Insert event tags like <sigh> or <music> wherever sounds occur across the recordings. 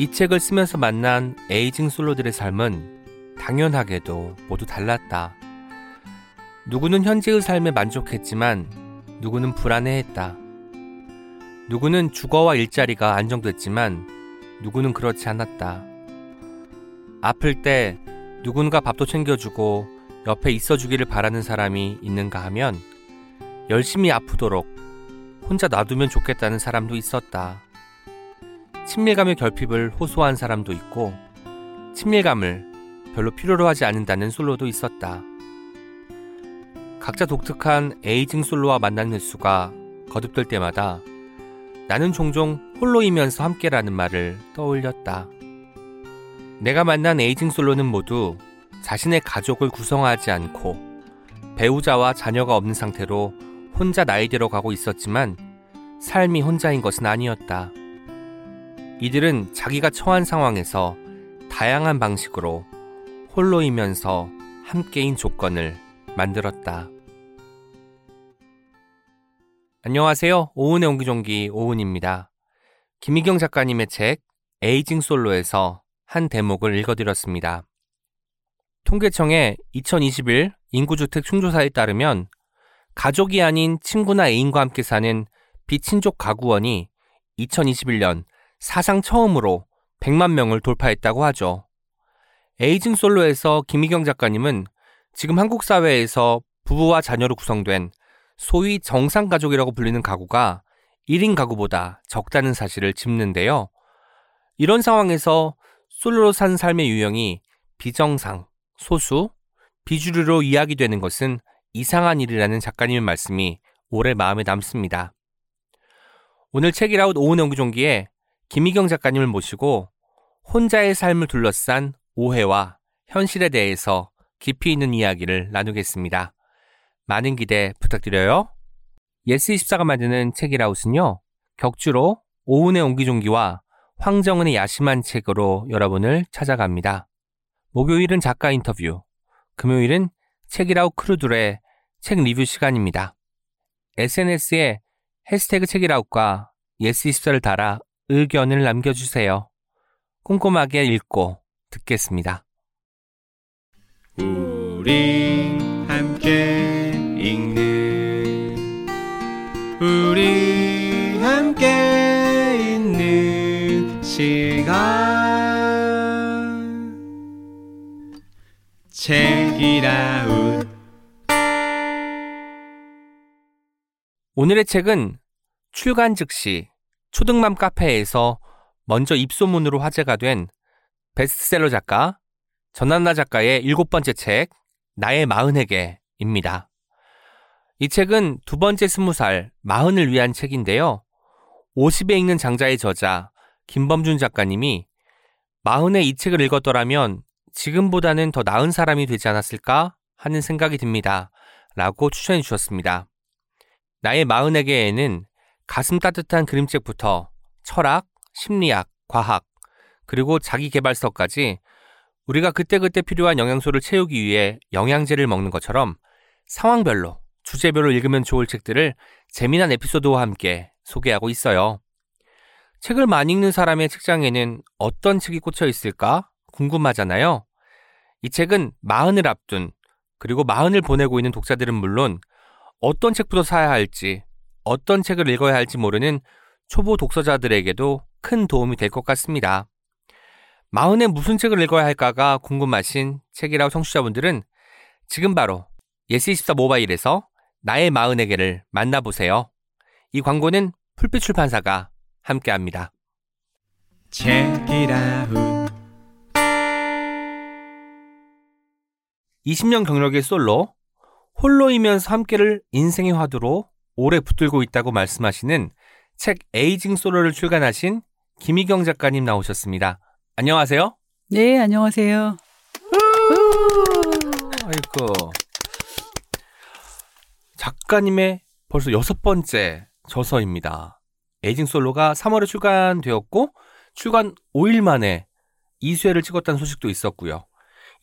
이 책을 쓰면서 만난 에이징 솔로들의 삶은 당연하게도 모두 달랐다. 누구는 현재의 삶에 만족했지만 누구는 불안해했다. 누구는 주거와 일자리가 안정됐지만 누구는 그렇지 않았다. 아플 때 누군가 밥도 챙겨주고 옆에 있어주기를 바라는 사람이 있는가 하면 열심히 아프도록 혼자 놔두면 좋겠다는 사람도 있었다. 친밀감의 결핍을 호소한 사람도 있고 친밀감을 별로 필요로 하지 않는다는 솔로도 있었다. 각자 독특한 에이징 솔로와 만나는 횟수가 거듭될 때마다 나는 종종 홀로이면서 함께라는 말을 떠올렸다. 내가 만난 에이징 솔로는 모두 자신의 가족을 구성하지 않고 배우자와 자녀가 없는 상태로 혼자 나이대로 가고 있었지만 삶이 혼자인 것은 아니었다. 이들은 자기가 처한 상황에서 다양한 방식으로 홀로이면서 함께인 조건을 만들었다. 안녕하세요. 오은의 옹기종기 오은입니다. 김희경 작가님의 책 에이징 솔로에서 한 대목을 읽어드렸습니다. 통계청의 2021 인구주택 충조사에 따르면 가족이 아닌 친구나 애인과 함께 사는 비친족 가구원이 2021년 사상 처음으로 100만 명을 돌파했다고 하죠. 에이징 솔로에서 김희경 작가님은 지금 한국 사회에서 부부와 자녀로 구성된 소위 정상 가족이라고 불리는 가구가 1인 가구보다 적다는 사실을 짚는데요. 이런 상황에서 솔로로 산 삶의 유형이 비정상, 소수, 비주류로 이야기되는 것은 이상한 일이라는 작가님의 말씀이 오래 마음에 남습니다. 오늘 책읽아웃 오은의 옹기종기에 김희경 작가님을 모시고 혼자의 삶을 둘러싼 오해와 현실에 대해서 깊이 있는 이야기를 나누겠습니다. 많은 기대 부탁드려요. 예스24가 만드는 책읽아웃은요, 격주로 오은의 옹기종기와 황정은의 야심한 책으로 여러분을 찾아갑니다. 목요일은 작가 인터뷰, 금요일은 책읽아웃 crew들의 책 리뷰 시간입니다. SNS에 해시태그 책읽아웃과 예스24를 달아 의견을 남겨주세요. 꼼꼼하게 읽고 듣겠습니다. 우리 함께 읽는 우리 함께 있는 시간 책이라웃 오늘의 책은 출간 즉시 초등맘 카페에서 먼저 입소문으로 화제가 된 베스트셀러 작가 전한나 작가의 일곱 번째 책 나의 마흔에게입니다. 이 책은 두 번째 스무 살 마흔을 위한 책인데요. 50에 읽는 장자의 저자 김범준 작가님이 마흔에 이 책을 읽었더라면 지금보다는 더 나은 사람이 되지 않았을까 하는 생각이 듭니다. 라고 추천해 주셨습니다. 나의 마흔에게에는 가슴 따뜻한 그림책부터 철학, 심리학, 과학, 그리고 자기 개발서까지 우리가 그때그때 필요한 영양소를 채우기 위해 영양제를 먹는 것처럼 상황별로, 주제별로 읽으면 좋을 책들을 재미난 에피소드와 함께 소개하고 있어요. 책을 많이 읽는 사람의 책장에는 어떤 책이 꽂혀 있을까 궁금하잖아요. 이 책은 마흔을 앞둔 그리고 마흔을 보내고 있는 독자들은 물론 어떤 책부터 사야 할지 어떤 책을 읽어야 할지 모르는 초보 독서자들에게도 큰 도움이 될 것 같습니다. 마흔에 무슨 책을 읽어야 할까가 궁금하신 책읽아웃 청취자분들은 지금 바로 예스24 모바일에서 나의 마흔에게를 만나보세요. 이 광고는 풀빛 출판사가 함께합니다. 책읽아웃 20년 경력의 솔로, 홀로이면서 함께를 인생의 화두로 오래 붙들고 있다고 말씀하시는 책 에이징 솔로를 출간하신 김희경 작가님 나오셨습니다. 안녕하세요. 네, 안녕하세요. 아이고. 작가님의 벌써 여섯 번째 저서입니다. 에이징 솔로가 3월에 출간되었고, 출간 5일 만에 2쇄를 찍었다는 소식도 있었고요.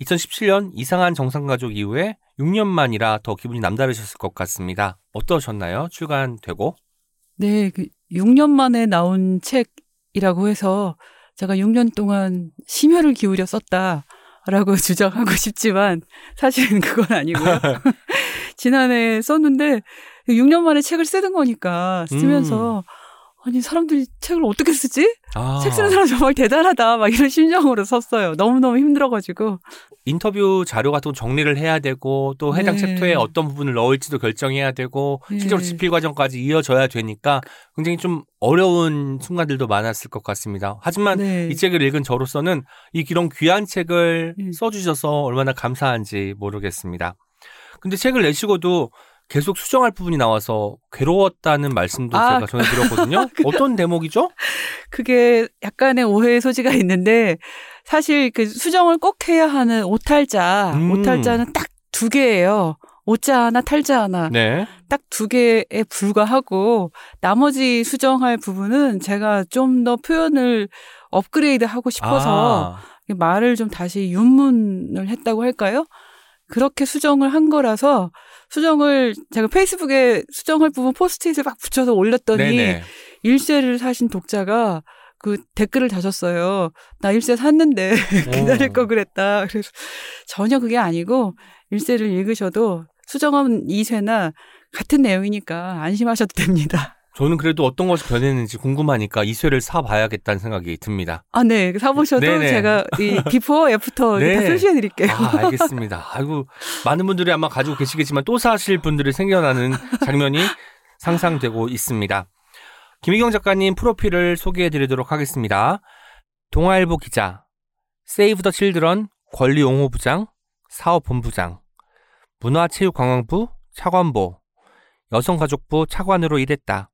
2017년 이상한 정상가족 이후에 6년 만이라 더 기분이 남다르셨을 것 같습니다. 어떠셨나요? 출간되고? 네, 그 6년 만에 나온 책이라고 해서 제가 6년 동안 심혈을 기울여 썼다라고 <laughs> 주장하고 싶지만 사실은 그건 아니고요. <laughs> 지난해 썼는데 6년 만에 책을 쓰는 거니까 쓰면서 아니 사람들이 책을 어떻게 쓰지? 아, 책 쓰는 사람 정말 대단하다 막 이런 심정으로 썼어요. 너무 너무 힘들어가지고 인터뷰 자료 같은 거 정리를 해야 되고 또 해당 네. 챕터에 어떤 부분을 넣을지도 결정해야 되고 네. 실제로 집필 과정까지 이어져야 되니까 굉장히 좀 어려운 순간들도 많았을 것 같습니다. 하지만 네. 이 책을 읽은 저로서는 이 이런 귀한 책을 음. 써주셔서 얼마나 감사한지 모르겠습니다. 근데 책을 내시고도 계속 수정할 부분이 나와서 괴로웠다는 말씀도 아, 제가 전해 들었거든요. <laughs> 어떤 대목이죠? 그게 약간의 오해의 소지가 있는데 사실 그 수정을 꼭 해야 하는 오탈자, 음. 오탈자는 딱 두 개예요. 오자 하나, 탈자 하나. 네. 딱 두 개에 불과하고 나머지 수정할 부분은 제가 좀 더 표현을 업그레이드 하고 싶어서 아, 말을 좀 다시 윤문을 했다고 할까요? 그렇게 수정을 한 거라서 수정을 제가 페이스북에 수정할 부분 포스트잇을 막 붙여서 올렸더니 네네. 일세를 사신 독자가 그 댓글을 다셨어요. 나 일세 샀는데 <laughs> 기다릴 오. 거 그랬다. 그래서 전혀 그게 아니고 1쇄를 읽으셔도 수정한 2쇄나 같은 내용이니까 안심하셔도 됩니다. 저는 그래도 어떤 것이 변했는지 궁금하니까 2쇄를 사봐야겠다는 생각이 듭니다. 아, 네. 사보셔도 네네. 제가 이 before, after <laughs> 네. 다 표시해 드릴게요. 아, 알겠습니다. 아이고, 많은 분들이 아마 가지고 계시겠지만 또 사실 분들이 생겨나는 <laughs> 장면이 상상되고 있습니다. 김희경 작가님 프로필을 소개해 드리도록 하겠습니다. 동아일보 기자, 세이브 더 칠드런 권리옹호 부장, 사업본부장, 문화체육관광부 차관보, 여성가족부 차관으로 일했다.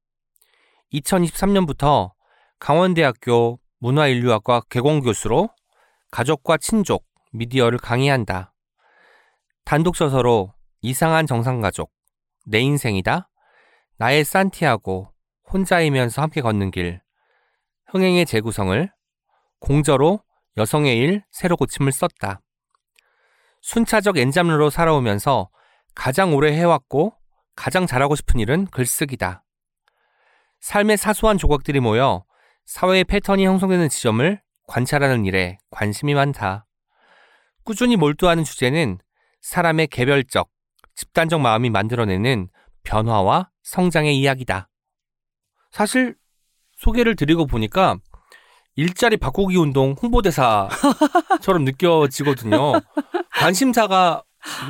2023년부터 강원대학교 문화인류학과 개공교수로 가족과 친족, 미디어를 강의한다. 단독 저서로 이상한 정상가족, 내 인생이다, 나의 산티아고, 혼자이면서 함께 걷는 길, 흥행의 재구성을, 공저로 여성의 일, 새로 고침을 썼다. 순차적 엔잡러로 살아오면서 가장 오래 해왔고 가장 잘하고 싶은 일은 글쓰기다. 삶의 사소한 조각들이 모여 사회의 패턴이 형성되는 지점을 관찰하는 일에 관심이 많다. 꾸준히 몰두하는 주제는 사람의 개별적, 집단적 마음이 만들어내는 변화와 성장의 이야기다. 사실 소개를 드리고 보니까 일자리 바꾸기 운동 홍보대사처럼 <laughs> 느껴지거든요. 관심사가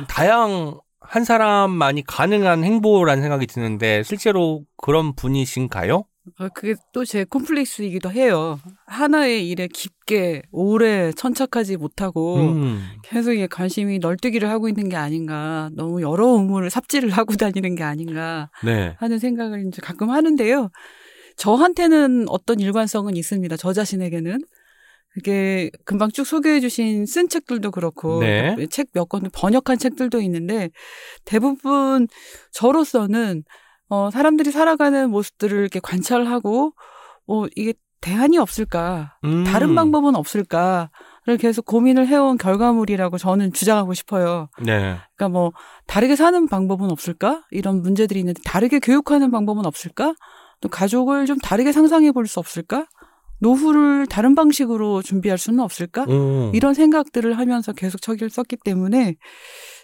다양한 사람만이 가능한 행보라는 생각이 드는데 실제로 그런 분이신가요? 아, 그게 또 제 콤플렉스이기도 해요. 하나의 일에 깊게 오래 천착하지 못하고 음. 계속 이게 관심이 널뛰기를 하고 있는 게 아닌가. 너무 여러 의무를 삽질을 하고 <laughs> 다니는 게 아닌가 네. 하는 생각을 이제 가끔 하는데요. 저한테는 어떤 일관성은 있습니다. 저 자신에게는. 그게 금방 쭉 소개해 주신 쓴 책들도 그렇고 네. 책몇 권 번역한 책들도 있는데 대부분 저로서는 어 사람들이 살아가는 모습들을 이렇게 관찰하고 어 이게 대안이 없을까? 음. 다른 방법은 없을까 를 계속 고민을 해온 결과물이라고 저는 주장하고 싶어요. 네. 그러니까 뭐 다르게 사는 방법은 없을까? 이런 문제들이 있는데 다르게 교육하는 방법은 없을까? 또 가족을 좀 다르게 상상해 볼 수 없을까? 노후를 다른 방식으로 준비할 수는 없을까? 오. 이런 생각들을 하면서 계속 책을 썼기 때문에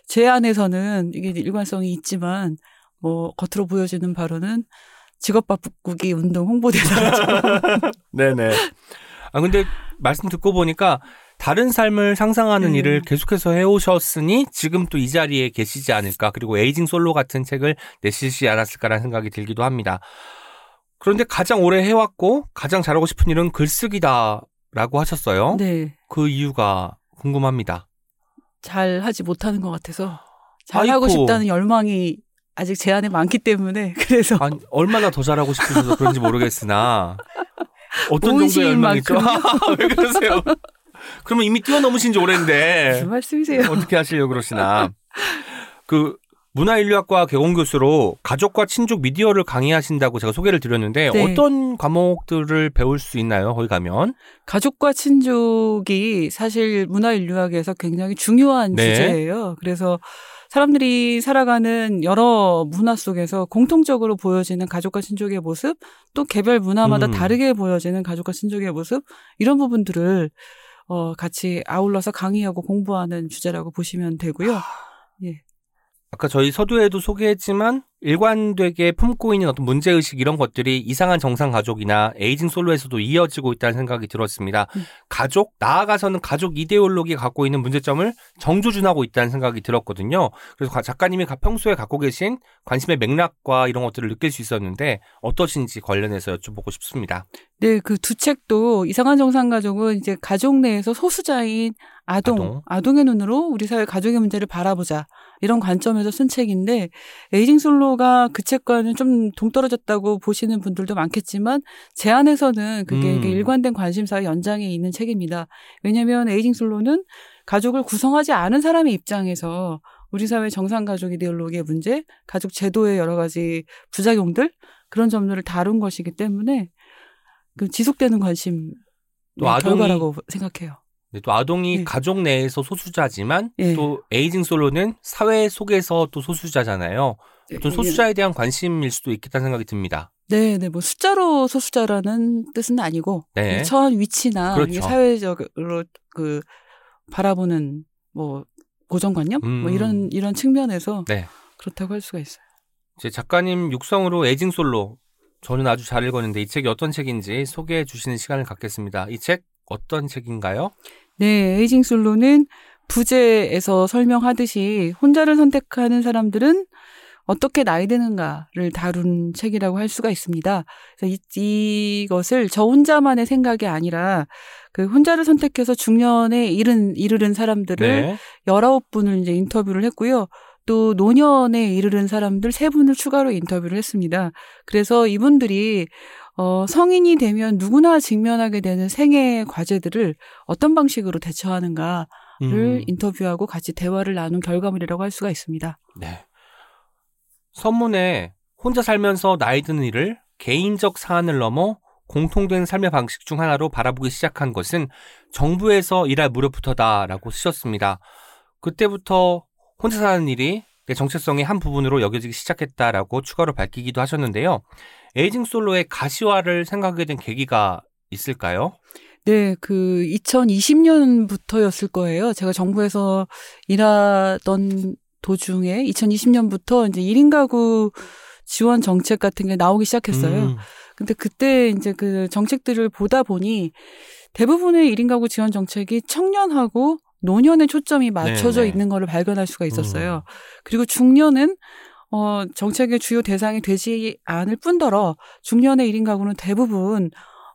제 안에서는 이게 일관성이 있지만 뭐 겉으로 보여지는 바로는 직업 바꾸기 운동 홍보대사죠. <laughs> 네네. 아 근데 말씀 듣고 보니까 다른 삶을 상상하는 음. 일을 계속해서 해오셨으니 지금 또 이 자리에 계시지 않을까 그리고 에이징 솔로 같은 책을 내시지 않았을까라는 생각이 들기도 합니다. 그런데 가장 오래 해왔고 가장 잘하고 싶은 일은 글쓰기다라고 하셨어요. 네. 그 이유가 궁금합니다. 잘 하지 못하는 것 같아서 잘하고 아이고. 싶다는 열망이 아직 제 안에 많기 때문에 <laughs> 그래서 아니, 얼마나 더 잘하고 싶으셔서 그런지 모르겠으나 <laughs> 어떤 온 정도의 열망이죠? <laughs> 왜 그러세요? 그러면 이미 뛰어넘으신 지 오래인데 무슨 말씀이세요? 어떻게 하시려고 그러시나. 그 문화인류학과 개공 교수로 가족과 친족 미디어를 강의하신다고 제가 소개를 드렸는데 네. 어떤 과목들을 배울 수 있나요? 거기 가면? 가족과 친족이 사실 문화인류학에서 굉장히 중요한 네. 주제예요. 그래서 사람들이 살아가는 여러 문화 속에서 공통적으로 보여지는 가족과 친족의 모습, 또 개별 문화마다 음. 다르게 보여지는 가족과 친족의 모습, 이런 부분들을 어, 같이 아울러서 강의하고 공부하는 주제라고 보시면 되고요. 아까 저희 서두에도 소개했지만 일관되게 품고 있는 어떤 문제의식 이런 것들이 이상한 정상 가족이나 에이징 솔로에서도 이어지고 있다는 생각이 들었습니다. 음. 가족, 나아가서는 가족 이데올로기가 갖고 있는 문제점을 정조준하고 있다는 생각이 들었거든요. 그래서 가- 작가님이 가- 평소에 갖고 계신 관심의 맥락과 이런 것들을 느낄 수 있었는데 어떠신지 관련해서 여쭤보고 싶습니다. 네, 그 두 책도 이상한 정상 가족은 이제 가족 내에서 소수자인 아동, 아동. 의 눈으로 우리 사회 가족의 문제를 바라보자. 이런 관점에서 쓴 책인데 에이징 솔로가 그 책과는 좀 동떨어졌다고 보시는 분들도 많겠지만 제 안에서는 그게 음. 일관된 관심사의 연장에 있는 책입니다. 왜냐하면 에이징 솔로는 가족을 구성하지 않은 사람의 입장에서 우리 사회 정상 가족 이데올로기의 문제, 가족 제도의 여러 가지 부작용들 그런 점들을 다룬 것이기 때문에 그 지속되는 관심 또 아동이- 결과라고 생각해요. 근데 또 아동이 예. 가족 내에서 소수자지만 예. 또 에이징 솔로는 사회 속에서 또 소수자잖아요. 어떤 소수자에 대한 관심일 수도 있겠다는 생각이 듭니다. 네, 네, 뭐 숫자로 소수자라는 뜻은 아니고 네. 처한 위치나 그렇죠. 사회적으로 그 바라보는 뭐 고정관념 뭐 음. 이런 이런 측면에서 네. 그렇다고 할 수가 있어요. 제 작가님 육성으로 에이징 솔로 저는 아주 잘 읽었는데 이 책이 어떤 책인지 소개해 주시는 시간을 갖겠습니다. 이 책 어떤 책인가요? 네, 에이징 솔로는 부제에서 설명하듯이 혼자를 선택하는 사람들은 어떻게 나이 드는가를 다룬 책이라고 할 수가 있습니다. 그래서 이, 이것을 저 혼자만의 생각이 아니라 그 혼자를 선택해서 중년에 이른, 이르른 사람들을 네. 19분을 이제 인터뷰를 했고요. 또 노년에 이르른 사람들 세 분을 추가로 인터뷰를 했습니다. 그래서 이분들이 어, 성인이 되면 누구나 직면하게 되는 생애 과제들을 어떤 방식으로 대처하는가를 음, 인터뷰하고 같이 대화를 나눈 결과물이라고 할 수가 있습니다. 네. 선문에 혼자 살면서 나이 드는 일을 개인적 사안을 넘어 공통된 삶의 방식 중 하나로 바라보기 시작한 것은 정부에서 일할 무렵부터다라고 쓰셨습니다. 그때부터 혼자 사는 일이 내 정체성의 한 부분으로 여겨지기 시작했다라고 추가로 밝히기도 하셨는데요. 에이징 솔로의 가시화를 생각하게 된 계기가 있을까요? 네, 그 2020년부터였을 거예요. 제가 정부에서 일하던 도중에 2020년부터 이제 1인 가구 지원 정책 같은 게 나오기 시작했어요. 음, 근데 그때 이제 그 정책들을 보다 보니 대부분의 1인 가구 지원 정책이 청년하고 노년에 초점이 맞춰져 네네. 있는 거를 발견할 수가 있었어요. 그리고 중년은 어 정책의 주요 대상이 되지 않을 뿐더러 중년의 1인 가구는 대부분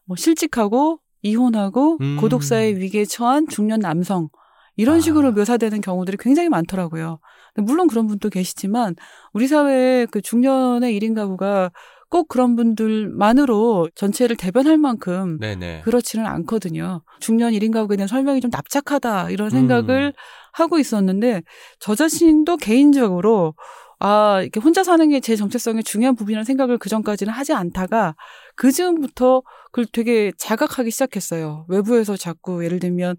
뭐 실직하고 이혼하고 음. 고독사의 위기에 처한 중년 남성 이런 아. 식으로 묘사되는 경우들이 굉장히 많더라고요. 물론 그런 분도 계시지만 우리 사회의 그 중년의 1인 가구가 꼭 그런 분들만으로 전체를 대변할 만큼 네네. 그렇지는 않거든요. 중년 1인 가구에 대한 설명이 좀 납작하다 이런 생각을 음. 하고 있었는데 저 자신도 개인적으로 아 이렇게 혼자 사는 게 제 정체성의 중요한 부분이라는 생각을 그 전까지는 하지 않다가 그 즈음부터 그걸 되게 자각하기 시작했어요. 외부에서 자꾸 예를 들면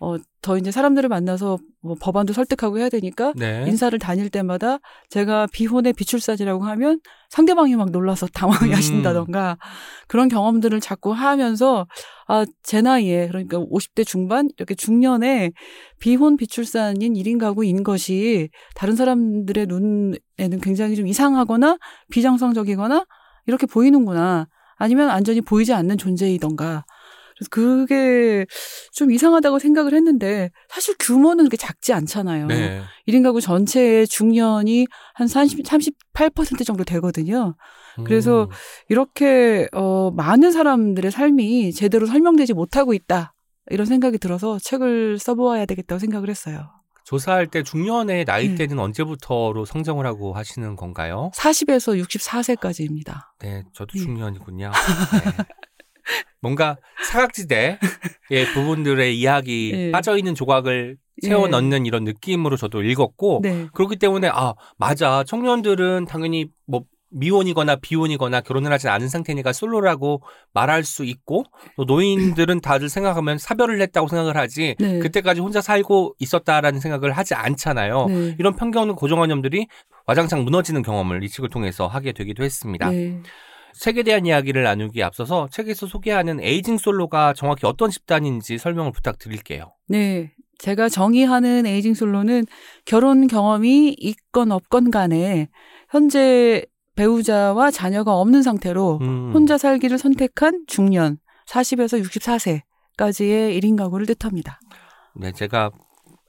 어 더 이제 사람들을 만나서 뭐 법안도 설득하고 해야 되니까 네. 인사를 다닐 때마다 제가 비혼의 비출산이라고 하면 상대방이 막 놀라서 당황해 음. 하신다던가 그런 경험들을 자꾸 하면서 아, 제 나이에 그러니까 50대 중반 이렇게 중년에 비혼 비출산인 1인 가구인 것이 다른 사람들의 눈에는 굉장히 좀 이상하거나 비정상적이거나 이렇게 보이는구나. 아니면 완전히 보이지 않는 존재이던가. 그래서 그게 좀 이상하다고 생각을 했는데 사실 규모는 그렇게 작지 않잖아요. 네. 1인 가구 전체의 중년이 한 30, 38% 정도 되거든요. 그래서 음. 이렇게 어 많은 사람들의 삶이 제대로 설명되지 못하고 있다. 이런 생각이 들어서 책을 써보아야 되겠다고 생각을 했어요. 조사할 때 중년의 네. 나이대는 언제부터로 성정을 하고 하시는 건가요? 40에서 64세까지입니다. 네, 저도 음. 중년이군요. <laughs> 네. 뭔가 사각지대 의 <laughs> 부분들의 이야기 예. 빠져 있는 조각을 채워 예. 넣는 이런 느낌으로 저도 읽었고 네. 그렇기 때문에 아 맞아 청년들은 당연히 뭐 미혼이거나 비혼이거나 결혼을 하지 않은 상태니까 솔로라고 말할 수 있고 또 노인들은 <clears throat> 다들 생각하면 사별을 했다고 생각을 하지 네. 그때까지 혼자 살고 있었다라는 생각을 하지 않잖아요. 네. 이런 편견 고정관념들이 와장창 무너지는 경험을 이 책을 통해서 하게 되기도 했습니다. 네. 책에 대한 이야기를 나누기에 앞서서 책에서 소개하는 에이징 솔로가 정확히 어떤 집단인지 설명을 부탁드릴게요. 네. 제가 정의하는 에이징 솔로는 결혼 경험이 있건 없건 간에 현재 배우자와 자녀가 없는 상태로 음. 혼자 살기를 선택한 중년 40에서 64세까지의 1인 가구를 뜻합니다. 네, 제가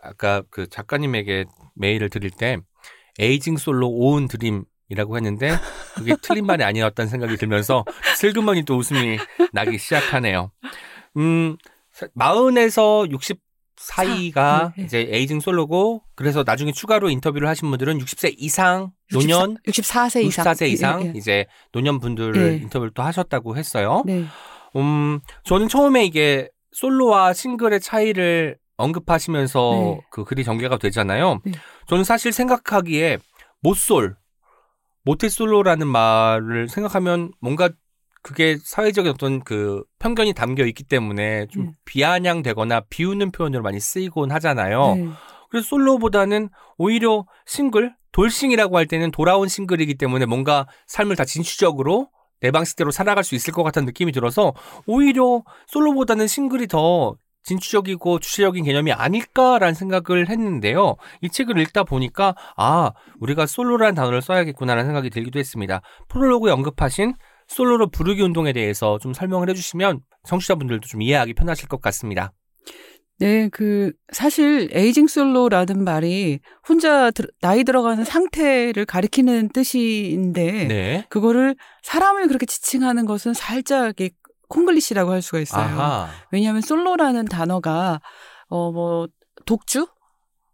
아까 그 작가님에게 메일을 드릴 때 aging 솔로 오은 드림 이라고 했는데 그게 틀린 말이 아니었다는 생각이 들면서 슬그머니 또 웃음이 나기 시작하네요. 음, 마흔에서 60 사이가 네, 네. 이제 aging 솔로고 그래서 나중에 추가로 인터뷰를 하신 분들은 60세 이상 노년 64, 세 이상. 64세 이상 예, 예. 이제 노년 분들을 네. 인터뷰를 또 하셨다고 했어요. 네. 음, 저는 처음에 이게 솔로와 싱글의 차이를 언급하시면서 네. 그 글이 전개가 되잖아요. 네. 저는 사실 생각하기에 모솔, 모태솔로라는 말을 생각하면 뭔가 그게 사회적인 어떤 그 편견이 담겨 있기 때문에 좀 네. 비아냥되거나 비우는 표현으로 많이 쓰이곤 하잖아요. 네. 그래서 솔로보다는 오히려 싱글, 돌싱이라고 할 때는 돌아온 싱글이기 때문에 뭔가 삶을 다 진취적으로 내 방식대로 살아갈 수 있을 것 같은 느낌이 들어서 오히려 솔로보다는 싱글이 더 진취적이고 주체적인 개념이 아닐까라는 생각을 했는데요. 이 책을 읽다 보니까 아 우리가 솔로라는 단어를 써야겠구나라는 생각이 들기도 했습니다. 프롤로그에 언급하신 솔로로 부르기 운동에 대해서 좀 설명을 해주시면 청취자분들도 좀 이해하기 편하실 것 같습니다. 네, 그 사실 에이징 솔로라는 말이 혼자 들- 나이 들어가는 상태를 가리키는 뜻인데 네. 그거를 사람을 그렇게 지칭하는 것은 살짝 콩글리시라고 할 수가 있어요. 아하. 왜냐하면 솔로라는 단어가 어 뭐 독주,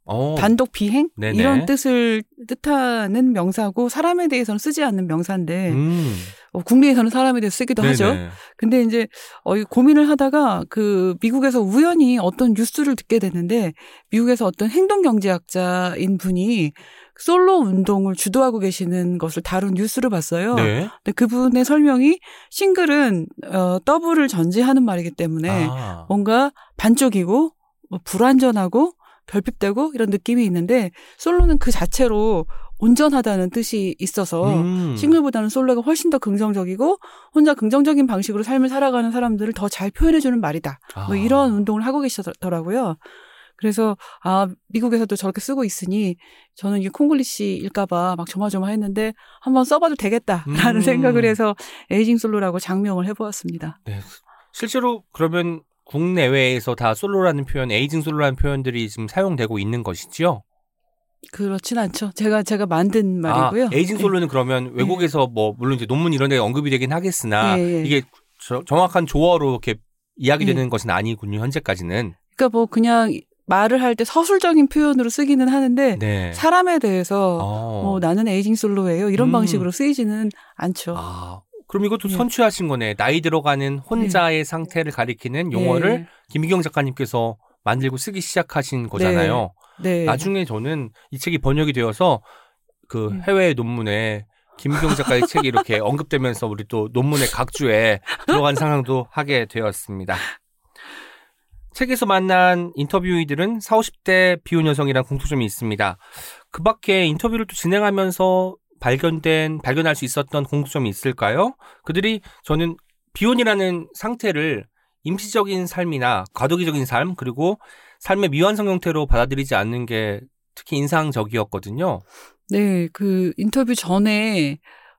어. 단독 비행 네네. 이런 뜻을 뜻하는 명사고 사람에 대해서는 쓰지 않는 명사인데 음. 어, 국내에서는 사람에 대해서 쓰기도 하죠. 네네. 근데 이제 어, 이 고민을 하다가 그 미국에서 우연히 어떤 뉴스를 듣게 됐는데 미국에서 어떤 행동 경제학자인 분이 솔로 운동을 주도하고 계시는 것을 다룬 뉴스를 봤어요. 네. 근데 그분의 설명이 싱글은 어, 더블을 전제하는 말이기 때문에 아. 뭔가 반쪽이고 뭐 불완전하고 결핍되고 이런 느낌이 있는데 솔로는 그 자체로 온전하다는 뜻이 있어서 음. 싱글보다는 솔로가 훨씬 더 긍정적이고 혼자 긍정적인 방식으로 삶을 살아가는 사람들을 더 잘 표현해주는 말이다. 뭐 아. 이런 운동을 하고 계시더라고요. 그래서 아 미국에서도 저렇게 쓰고 있으니 저는 이게 콩글리시일까봐 막 조마조마했는데 한번 써봐도 되겠다라는 음. 생각을 해서 aging 솔로라고 작명을 해보았습니다. 네. 실제로 그러면 국내외에서 다 솔로라는 표현, aging 솔로라는 표현들이 지금 사용되고 있는 것이지요? 그렇진 않죠. 제가 제가 만든 말이고요. 아, aging 네. 솔로는 그러면 외국에서 뭐 물론 이제 논문 이런 데 언급이 되긴 하겠으나 예, 예. 이게 저- 정확한 조어로 이렇게 이야기되는 예. 것은 아니군요. 현재까지는. 그러니까 뭐 그냥 말을 할 때 서술적인 표현으로 쓰기는 하는데 네. 사람에 대해서 어. 뭐 나는 aging 솔로예요 이런 음. 방식으로 쓰이지는 않죠. 아, 그럼 이것도 예. 선취하신 거네. 나이 들어가는 혼자의 상태를 가리키는 용어를 예. 김희경 작가님께서 만들고 쓰기 시작하신 거잖아요. 네. 나중에 저는 이 책이 번역이 되어서 그 음. 해외 논문에 김희경 작가의 책이 이렇게 <laughs> 언급되면서 우리 또 논문의 각주에 들어간 상황도 하게 되었습니다. 책에서 만난 인터뷰이들은 40, 50대 비혼 여성이란 공통점이 있습니다. 그 밖에 인터뷰를 또 진행하면서 발견된, 발견할 수 있었던 공통점이 있을까요? 그들이 저는 비혼이라는 상태를 임시적인 삶이나 과도기적인 삶, 그리고 삶의 미완성 형태로 받아들이지 않는 게 특히 인상적이었거든요. 네, 그 인터뷰 전에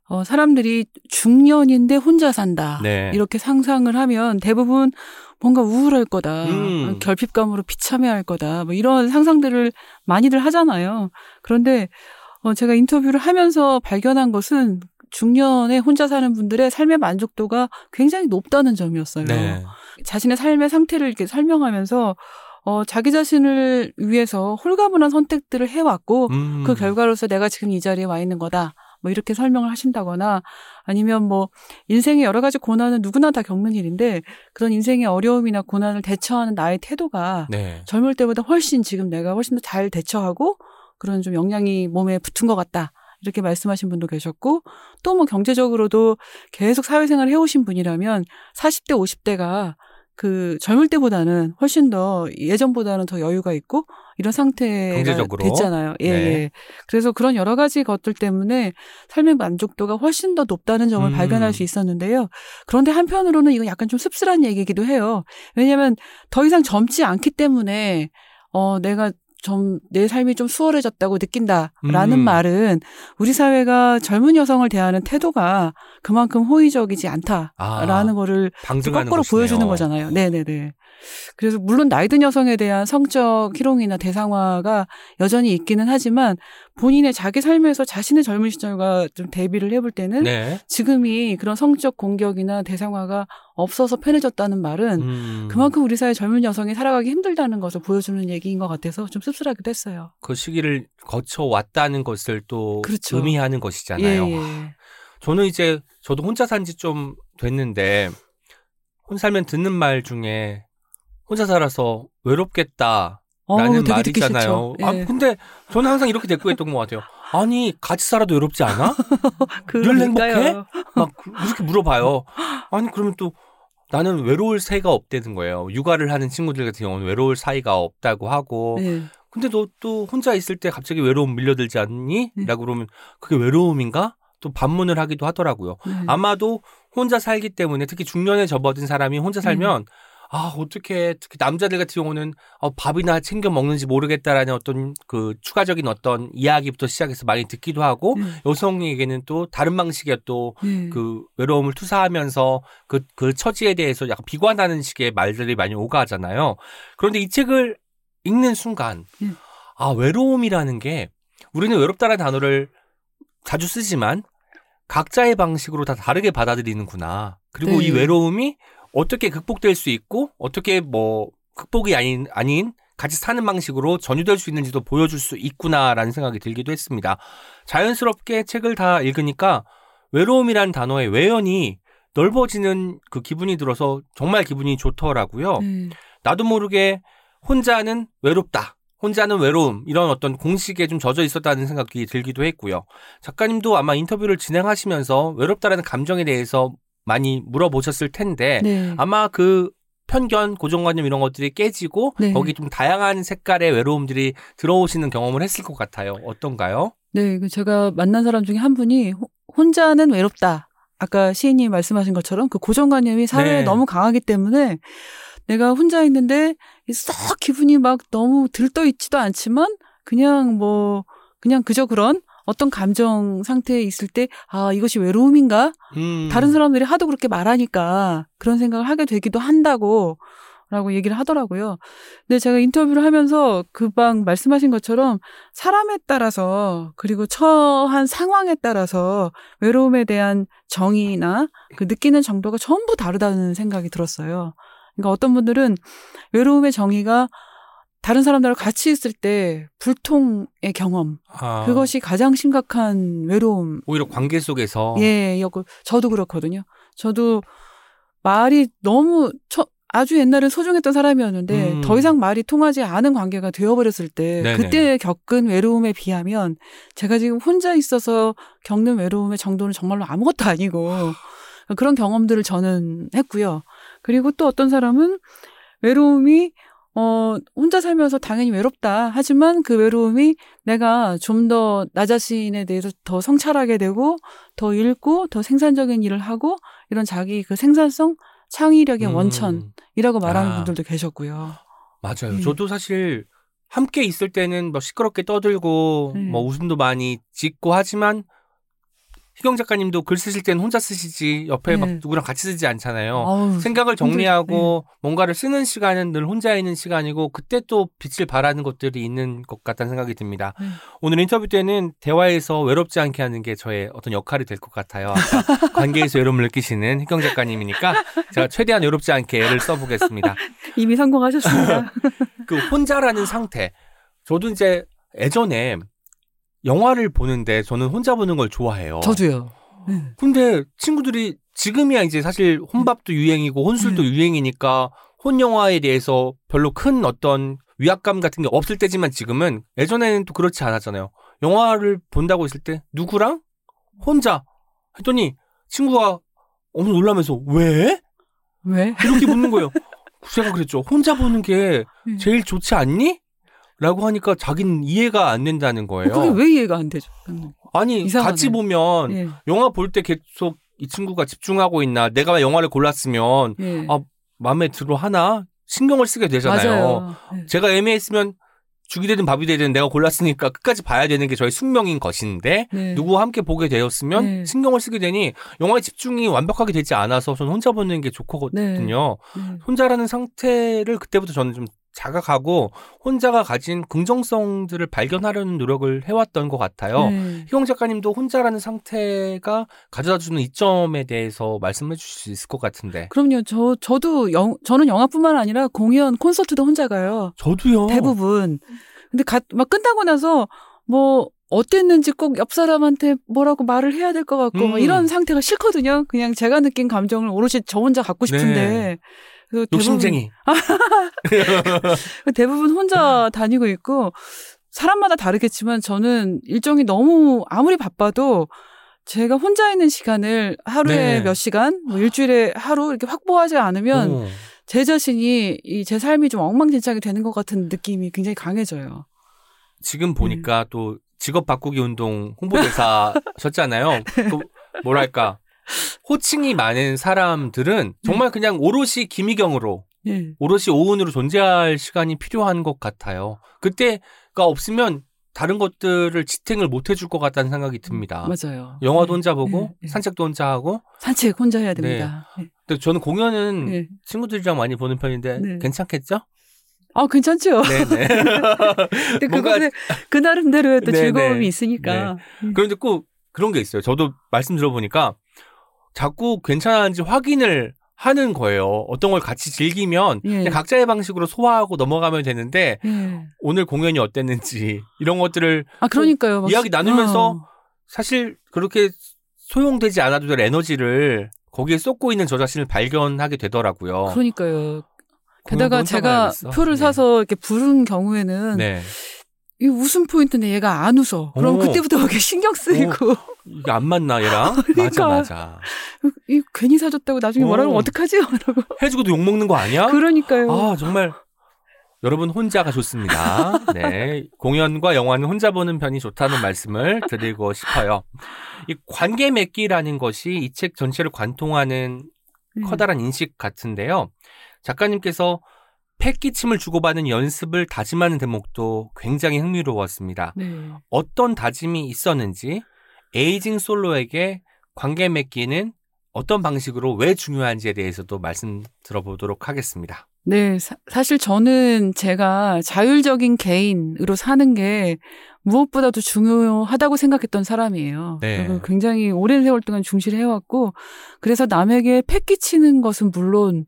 어, 사람들이 중년인데 혼자 산다. 네. 이렇게 상상을 하면 대부분 뭔가 우울할 거다. 음. 결핍감으로 비참해할 거다. 뭐 이런 상상들을 많이들 하잖아요. 그런데 어, 제가 인터뷰를 하면서 발견한 것은 중년에 혼자 사는 분들의 삶의 만족도가 굉장히 높다는 점이었어요. 네. 자신의 삶의 상태를 이렇게 설명하면서 어, 자기 자신을 위해서 홀가분한 선택들을 해왔고 음. 그 결과로서 내가 지금 이 자리에 와 있는 거다. 뭐 이렇게 설명을 하신다거나 아니면 뭐 인생의 여러 가지 고난은 누구나 다 겪는 일인데 그런 인생의 어려움이나 고난을 대처하는 나의 태도가 네. 젊을 때보다 훨씬 지금 내가 훨씬 더 잘 대처하고 그런 좀 영향이 몸에 붙은 것 같다. 이렇게 말씀하신 분도 계셨고 또 뭐 경제적으로도 계속 사회생활을 해오신 분이라면 40대 50대가 그 젊을 때보다는 훨씬 더 예전보다는 더 여유가 있고 이런 상태가? 됐잖아요. 예, 네. 예. 그래서 그런 여러 가지 것들 때문에 삶의 만족도가 훨씬 더 높다는 점을 음. 발견할 수 있었는데요. 그런데 한편으로는 이건 약간 좀 씁쓸한 얘기이기도 해요. 왜냐하면 더 이상 젊지 않기 때문에 어 내가 좀 내 삶이 좀 수월해졌다고 느낀다라는 음. 말은 우리 사회가 젊은 여성을 대하는 태도가 그만큼 호의적이지 않다라는 아, 거를 거꾸로 것이네요. 보여주는 거잖아요. 네네네. 그래서 물론 나이 든 여성에 대한 성적 희롱이나 대상화가 여전히 있기는 하지만 본인의 자기 삶에서 자신의 젊은 시절과 좀 대비를 해볼 때는 네. 지금이 그런 성적 공격이나 대상화가 없어서 편해졌다는 말은 음, 그만큼 우리 사회 젊은 여성이 살아가기 힘들다는 것을 보여주는 얘기인 것 같아서 좀 씁쓸하기도 했어요. 그 시기를 거쳐 왔다는 것을 또 그렇죠. 의미하는 것이잖아요. 예, 예. 저는 이제 저도 혼자 산 지 좀 됐는데 혼자 살면 듣는 말 중에 혼자 살아서 외롭겠다. 라는 어우, 되게 듣기 말이잖아요. 싫죠. 예. 아, 근데 저는 항상 이렇게 대꾸했던 것 같아요. 아니, 같이 살아도 외롭지 않아? <laughs> 늘 행복해? 막 이렇게 물어봐요. 아니, 그러면 또 나는 외로울 새가 없다는 거예요. 육아를 하는 친구들 같은 경우는 외로울 사이가 없다고 하고. 네. 근데 너 또 혼자 있을 때 갑자기 외로움 밀려들지 않니? 네. 라고 그러면 그게 외로움인가? 또 반문을 하기도 하더라고요. 네. 아마도 혼자 살기 때문에 특히 중년에 접어든 사람이 혼자 살면 아 어떻게 특히 남자들 같은 경우는 어, 밥이나 챙겨 먹는지 모르겠다라는 어떤 그 추가적인 어떤 이야기부터 시작해서 많이 듣기도 하고 네. 여성에게는 또 다른 방식의 또 네. 그 외로움을 투사하면서 그, 그 처지에 대해서 약간 비관하는 식의 말들이 많이 오가잖아요. 그런데 이 책을 읽는 순간, 음. 아, 외로움이라는 게 우리는 외롭다는 단어를 자주 쓰지만 각자의 방식으로 다 다르게 받아들이는구나. 그리고 네. 이 외로움이 어떻게 극복될 수 있고 어떻게 뭐 극복이 아닌, 아닌 같이 사는 방식으로 전유될 수 있는지도 보여줄 수 있구나라는 생각이 들기도 했습니다. 자연스럽게 책을 다 읽으니까 외로움이라는 단어의 외연이 넓어지는 그 기분이 들어서 정말 기분이 좋더라고요. 네. 나도 모르게 혼자는 외롭다. 혼자는 외로움 이런 어떤 공식에 좀 젖어 있었다는 생각이 들기도 했고요. 작가님도 아마 인터뷰를 진행하시면서 외롭다라는 감정에 대해서 많이 물어보셨을 텐데 네. 아마 그 편견, 고정관념 이런 것들이 깨지고 네. 거기 좀 다양한 색깔의 외로움들이 들어오시는 경험을 했을 것 같아요. 어떤가요? 네, 그 제가 만난 사람 중에 한 분이 호- 혼자는 외롭다. 아까 시인님 말씀하신 것처럼 그 고정관념이 사회에 네. 너무 강하기 때문에 내가 혼자 있는데 썩 기분이 막 너무 들떠 있지도 않지만 그냥 뭐 그냥 그저 그런 어떤 감정 상태에 있을 때 아 이것이 외로움인가? 음. 다른 사람들이 하도 그렇게 말하니까 그런 생각을 하게 되기도 한다고 라고 얘기를 하더라고요. 근데 제가 인터뷰를 하면서 금방 말씀하신 것처럼 사람에 따라서 그리고 처한 상황에 따라서 외로움에 대한 정의나 그 느끼는 정도가 전부 다르다는 생각이 들었어요. 그러니까 어떤 분들은 외로움의 정의가 다른 사람들과 같이 있을 때 불통의 경험 아, 그것이 가장 심각한 외로움 오히려 관계 속에서 예, 저도 그렇거든요. 저도 말이 너무 처, 아주 옛날에 소중했던 사람이었는데 음. 더 이상 말이 통하지 않은 관계가 되어버렸을 때 네네. 그때 겪은 외로움에 비하면 제가 지금 혼자 있어서 겪는 외로움의 정도는 정말로 아무것도 아니고 그런 경험들을 저는 했고요. 그리고 또 어떤 사람은 외로움이 어, 혼자 살면서 당연히 외롭다. 하지만 그 외로움이 내가 좀 더 나 자신에 대해서 더 성찰하게 되고, 더 읽고, 더 생산적인 일을 하고, 이런 자기 그 생산성, 창의력의 음, 원천이라고 말하는 아. 분들도 계셨고요. 맞아요. 음. 저도 사실 함께 있을 때는 뭐 시끄럽게 떠들고 음. 뭐 웃음도 많이 짓고 하지만 희경 작가님도 글 쓰실 때는 혼자 쓰시지 옆에 막 네. 누구랑 같이 쓰지 않잖아요. 어우, 생각을 힘들죠. 네. 정리하고 뭔가를 쓰는 시간은 늘 혼자 있는 시간이고 그때 또 빛을 발하는 것들이 있는 것 같다는 생각이 듭니다. 네. 오늘 인터뷰 때는 대화에서 외롭지 않게 하는 게 저의 어떤 역할이 될 것 같아요. <laughs> 관계에서 외로움을 느끼시는 희경 작가님이니까 제가 최대한 외롭지 않게 애를 써보겠습니다. <laughs> 이미 성공하셨습니다. <laughs> 그 혼자라는 상태. 저도 이제 예전에 영화를 보는데 저는 혼자 보는 걸 좋아해요. 저도요. 네. 근데 친구들이 지금이야 이제 사실 혼밥도 유행이고 혼술도 네. 유행이니까 혼 영화에 대해서 별로 큰 어떤 위압감 같은 게 없을 때지만 지금은 예전에는 또 그렇지 않았잖아요. 영화를 본다고 했을 때 누구랑 혼자 했더니 친구가 엄청 놀라면서 왜 왜? 이렇게 묻는 거예요. 제가 그랬죠. 혼자 보는 게 음. 제일 좋지 않니? 라고 하니까 자기는 이해가 안 된다는 거예요. 그게 왜 이해가 안 되죠? 아니 이상하네. 같이 보면 예. 영화 볼 때 계속 이 친구가 집중하고 있나 내가 영화를 골랐으면 예. 아, 마음에 들어 하나 신경을 쓰게 되잖아요. 예. 제가 애매했으면 죽이 되든 밥이 되든 내가 골랐으니까 끝까지 봐야 되는 게 저의 숙명인 것인데 네. 누구와 함께 보게 되었으면 네. 신경을 쓰게 되니 영화에 집중이 완벽하게 되지 않아서 저는 혼자 보는 게 좋거든요. 네. 혼자라는 상태를 그때부터 저는 좀 자각하고 혼자가 가진 긍정성들을 발견하려는 노력을 해왔던 것 같아요. 네. 희영 작가님도 혼자라는 상태가 가져다주는 이점에 대해서 말씀해 주실 수 있을 것 같은데. 그럼요. 저 저도 영, 저는 영화뿐만 아니라 공연 콘서트도 혼자 가요. 저도요. 대부분. 근데 가, 막 끝나고 나서 뭐 어땠는지 꼭 옆 사람한테 뭐라고 말을 해야 될 것 같고 막 음. 이런 상태가 싫거든요. 그냥 제가 느낀 감정을 오롯이 저 혼자 갖고 싶은데. 네. 그래서 욕심쟁이. 대부분, <laughs> 대부분 혼자 다니고 있고 사람마다 다르겠지만 저는 일정이 너무 아무리 바빠도 제가 혼자 있는 시간을 하루에 네. 몇 시간, 뭐 일주일에 하루 이렇게 확보하지 않으면 어. 제 자신이 이 제 삶이 좀 엉망진창이 되는 것 같은 느낌이 굉장히 강해져요. 지금 보니까 또 직업 바꾸기 운동 홍보대사셨잖아요. <laughs> 그 뭐랄까 호칭이 많은 사람들은 정말 그냥 오롯이 김희경으로 예. 오롯이 오은으로 존재할 시간이 필요한 것 같아요. 그때가 없으면 다른 것들을 지탱을 못 해줄 것 같다는 생각이 듭니다. 맞아요. 영화도 예. 혼자 보고 예, 예. 산책도 혼자 하고. 산책 혼자 해야 됩니다. 근데 저는 공연은 예. 예. 친구들이랑 많이 보는 편인데 네. 괜찮겠죠? 아 괜찮죠. 네네. <laughs> 근데 뭔가- 그거는 그 나름대로의 또 네, 즐거움이 네. 있으니까. 음. 그런데 꼭 그런 게 있어요. 저도 말씀 들어보니까 자꾸 괜찮은지 확인을 하는 거예요. 어떤 걸 같이 즐기면 예. 각자의 방식으로 소화하고 넘어가면 되는데 예. 오늘 공연이 어땠는지 <laughs> 이런 것들을 아 그러니까요. 막 이야기 시- 나누면서 어. 사실 그렇게 소용되지 않아도 될 에너지를 거기에 쏟고 있는 저 자신을 발견하게 되더라고요. 그러니까요. 게다가 제가. 표를 네. 사서 이렇게 부른 경우에는 네. 이 웃음 포인트인데 얘가 안 웃어. 그럼 오. 그때부터 막 신경 쓰이고 이게 안 맞나 얘랑? <laughs> 맞아 그러니까. 맞아. 이 괜히 사줬다고 나중에 뭐라 그러면 어. 어떡하지? <laughs> 이러고. 해주고도 욕 먹는 거 아니야? 그러니까요. 아, 정말 여러분 혼자가 좋습니다. 네. 공연과 영화는 혼자 보는 편이 좋다는 말씀을 드리고 싶어요. 이 관계 맺기라는 것이 이 책 전체를 관통하는 음. 커다란 인식 같은데요. 작가님께서 패기침을 주고받는 연습을 다짐하는 대목도 굉장히 흥미로웠습니다. 네. 어떤 다짐이 있었는지 에이징 솔로에게 관계 맺기는 어떤 방식으로 왜 중요한지에 대해서도 말씀 들어보도록 하겠습니다. 네, 사, 실 저는 제가 자율적인 개인으로 사는 게 무엇보다도 중요하다고 생각했던 사람이에요. 네. 굉장히 오랜 세월 동안 중시를 해왔고, 그래서 남에게 패기치는 것은 물론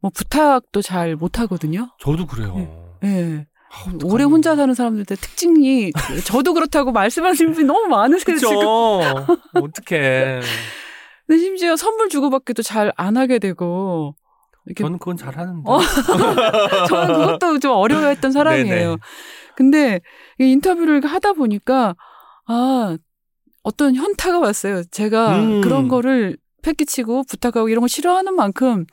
뭐 부탁도 잘 못하거든요. 저도 그래요. 예. 아, 음, 오래 혼자 사는 사람들한테 특징이 저도 그렇다고 말씀하시는 분이 너무 많으세요 그죠? 지금. 어떡해. 근데 심지어 선물 주고받기도 잘 안 하게 되고 이렇게 저는 그건 잘하는데. 어? <laughs> 저는 그것도 좀 어려워했던 사람이에요. 근데 이 인터뷰를 하다 보니까 아 어떤 현타가 왔어요. 제가 음. 그런 거를 패기치고 부탁하고 이런 거 싫어하는 만큼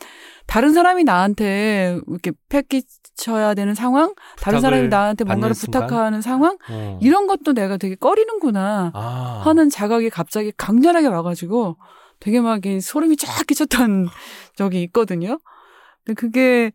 다른 사람이 나한테 이렇게 패기쳐야 되는 상황, 다른 사람이 나한테 뭔가를? 부탁하는 상황 어. 이런 것도 내가 되게 꺼리는구나 아. 하는 자각이 갑자기 강렬하게 와가지고 되게 막이 소름이 쫙 끼쳤던 <laughs> 적이 있거든요. 근데 그게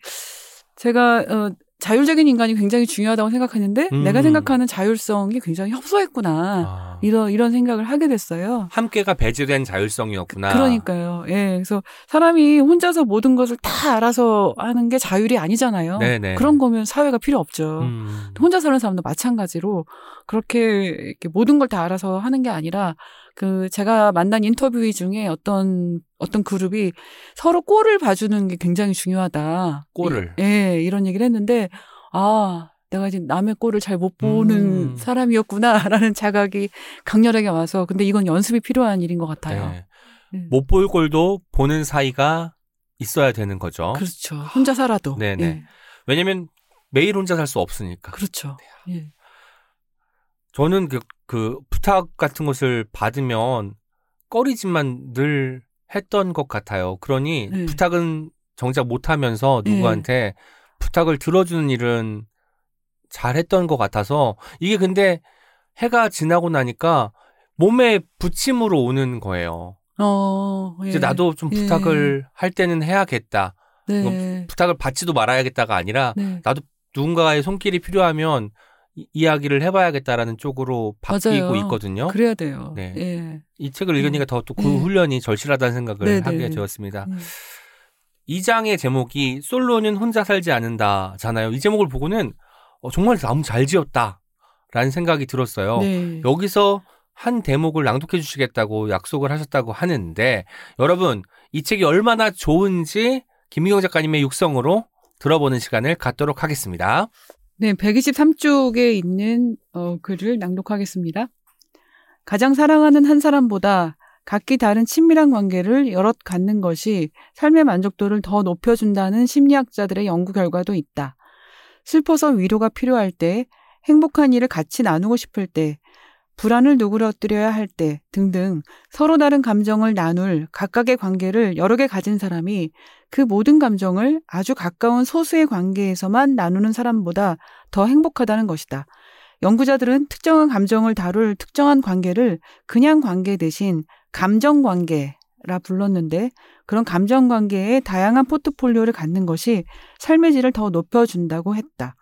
제가 어, 자율적인 인간이 굉장히 중요하다고 생각했는데 음. 내가 생각하는 자율성이 굉장히 협소했구나 아. 이런 이런 생각을 하게 됐어요. 함께가 배제된 자율성이었구나. 그 러니까요. 예. 그래서 사람이 혼자서 모든 것을 다 알아서 하는 게 자율이 아니잖아요. 네네. 그런 거면 사회가 필요 없죠. 음. 혼자 사는 사람도 마찬가지로 그렇게 이렇게 모든 걸 다 알아서 하는 게 아니라 그 제가 만난 인터뷰 중에 어떤 어떤 그룹이 서로 꼴을 봐주는 게 굉장히 중요하다. 꼴을. 예, 예, 이런 얘기를 했는데 아 내가 이제 남의 꼴을 잘 못 보는 음. 사람이었구나라는 자각이 강렬하게 와서 근데 이건 연습이 필요한 일인 것 같아요. 네. 음. 못볼 꼴도 보는 사이가 있어야 되는 거죠. 그렇죠. 혼자 살아도. 네네. 예, 왜냐면 매일 혼자 살 수 없으니까. 그렇죠. 예. 저는 그, 그 부탁 같은 것을 받으면 꺼리지만 늘 했던 것 같아요. 그러니 네. 부탁은 정작 못하면서 네. 누구한테 부탁을 들어주는 일은 잘했던 것 같아서 이게 근데 해가 지나고 나니까 몸에 부침으로 오는 거예요. 어, 예. 이제 나도 좀 예. 부탁을 할 때는 해야겠다. 네. 부탁을 받지도 말아야겠다가 아니라 네. 누군가의 손길이 필요하면 이, 이야기를 해봐야겠다라는 쪽으로 바뀌고 맞아요. 있거든요. 그래야 돼요. 네. 예. 이 책을 읽으니까 더 또그 네. 훈련이 절실하다는 생각을 네, 네, 하게 네. 되었습니다. 음. 이 장의 제목이 솔로는 혼자 살지 않는다잖아요. 이 제목을 보고는 어, 정말 너무 잘 지었다라는 생각이 들었어요. 네. 여기서 한 대목을 낭독해 주시겠다고 약속을 하셨다고 하는데 여러분 이 책이 얼마나 좋은지 김미경 작가님의 육성으로 들어보는 시간을 갖도록 하겠습니다. 네, 123쪽에 있는 어, 글을 낭독하겠습니다. 가장 사랑하는 한 사람보다 각기 다른 친밀한 관계를 여럿 갖는 것이 삶의 만족도를 더 높여준다는 심리학자들의 연구 결과도 있다. 슬퍼서 위로가 필요할 때, 행복한 일을 같이 나누고 싶을 때, 불안을 누그러뜨려야 할 때 등등 서로 다른 감정을 나눌 각각의 관계를 여러 개 가진 사람이 그 모든 감정을 아주 가까운 소수의 관계에서만 나누는 사람보다 더 행복하다는 것이다. 연구자들은 특정한 감정을 다룰 특정한 관계를 그냥 관계 대신 감정 관계 라 불렀는데 그런 감정 관계에 다양한 포트폴리오를 갖는 것이 삶의 질을 더 높여준다고 했다.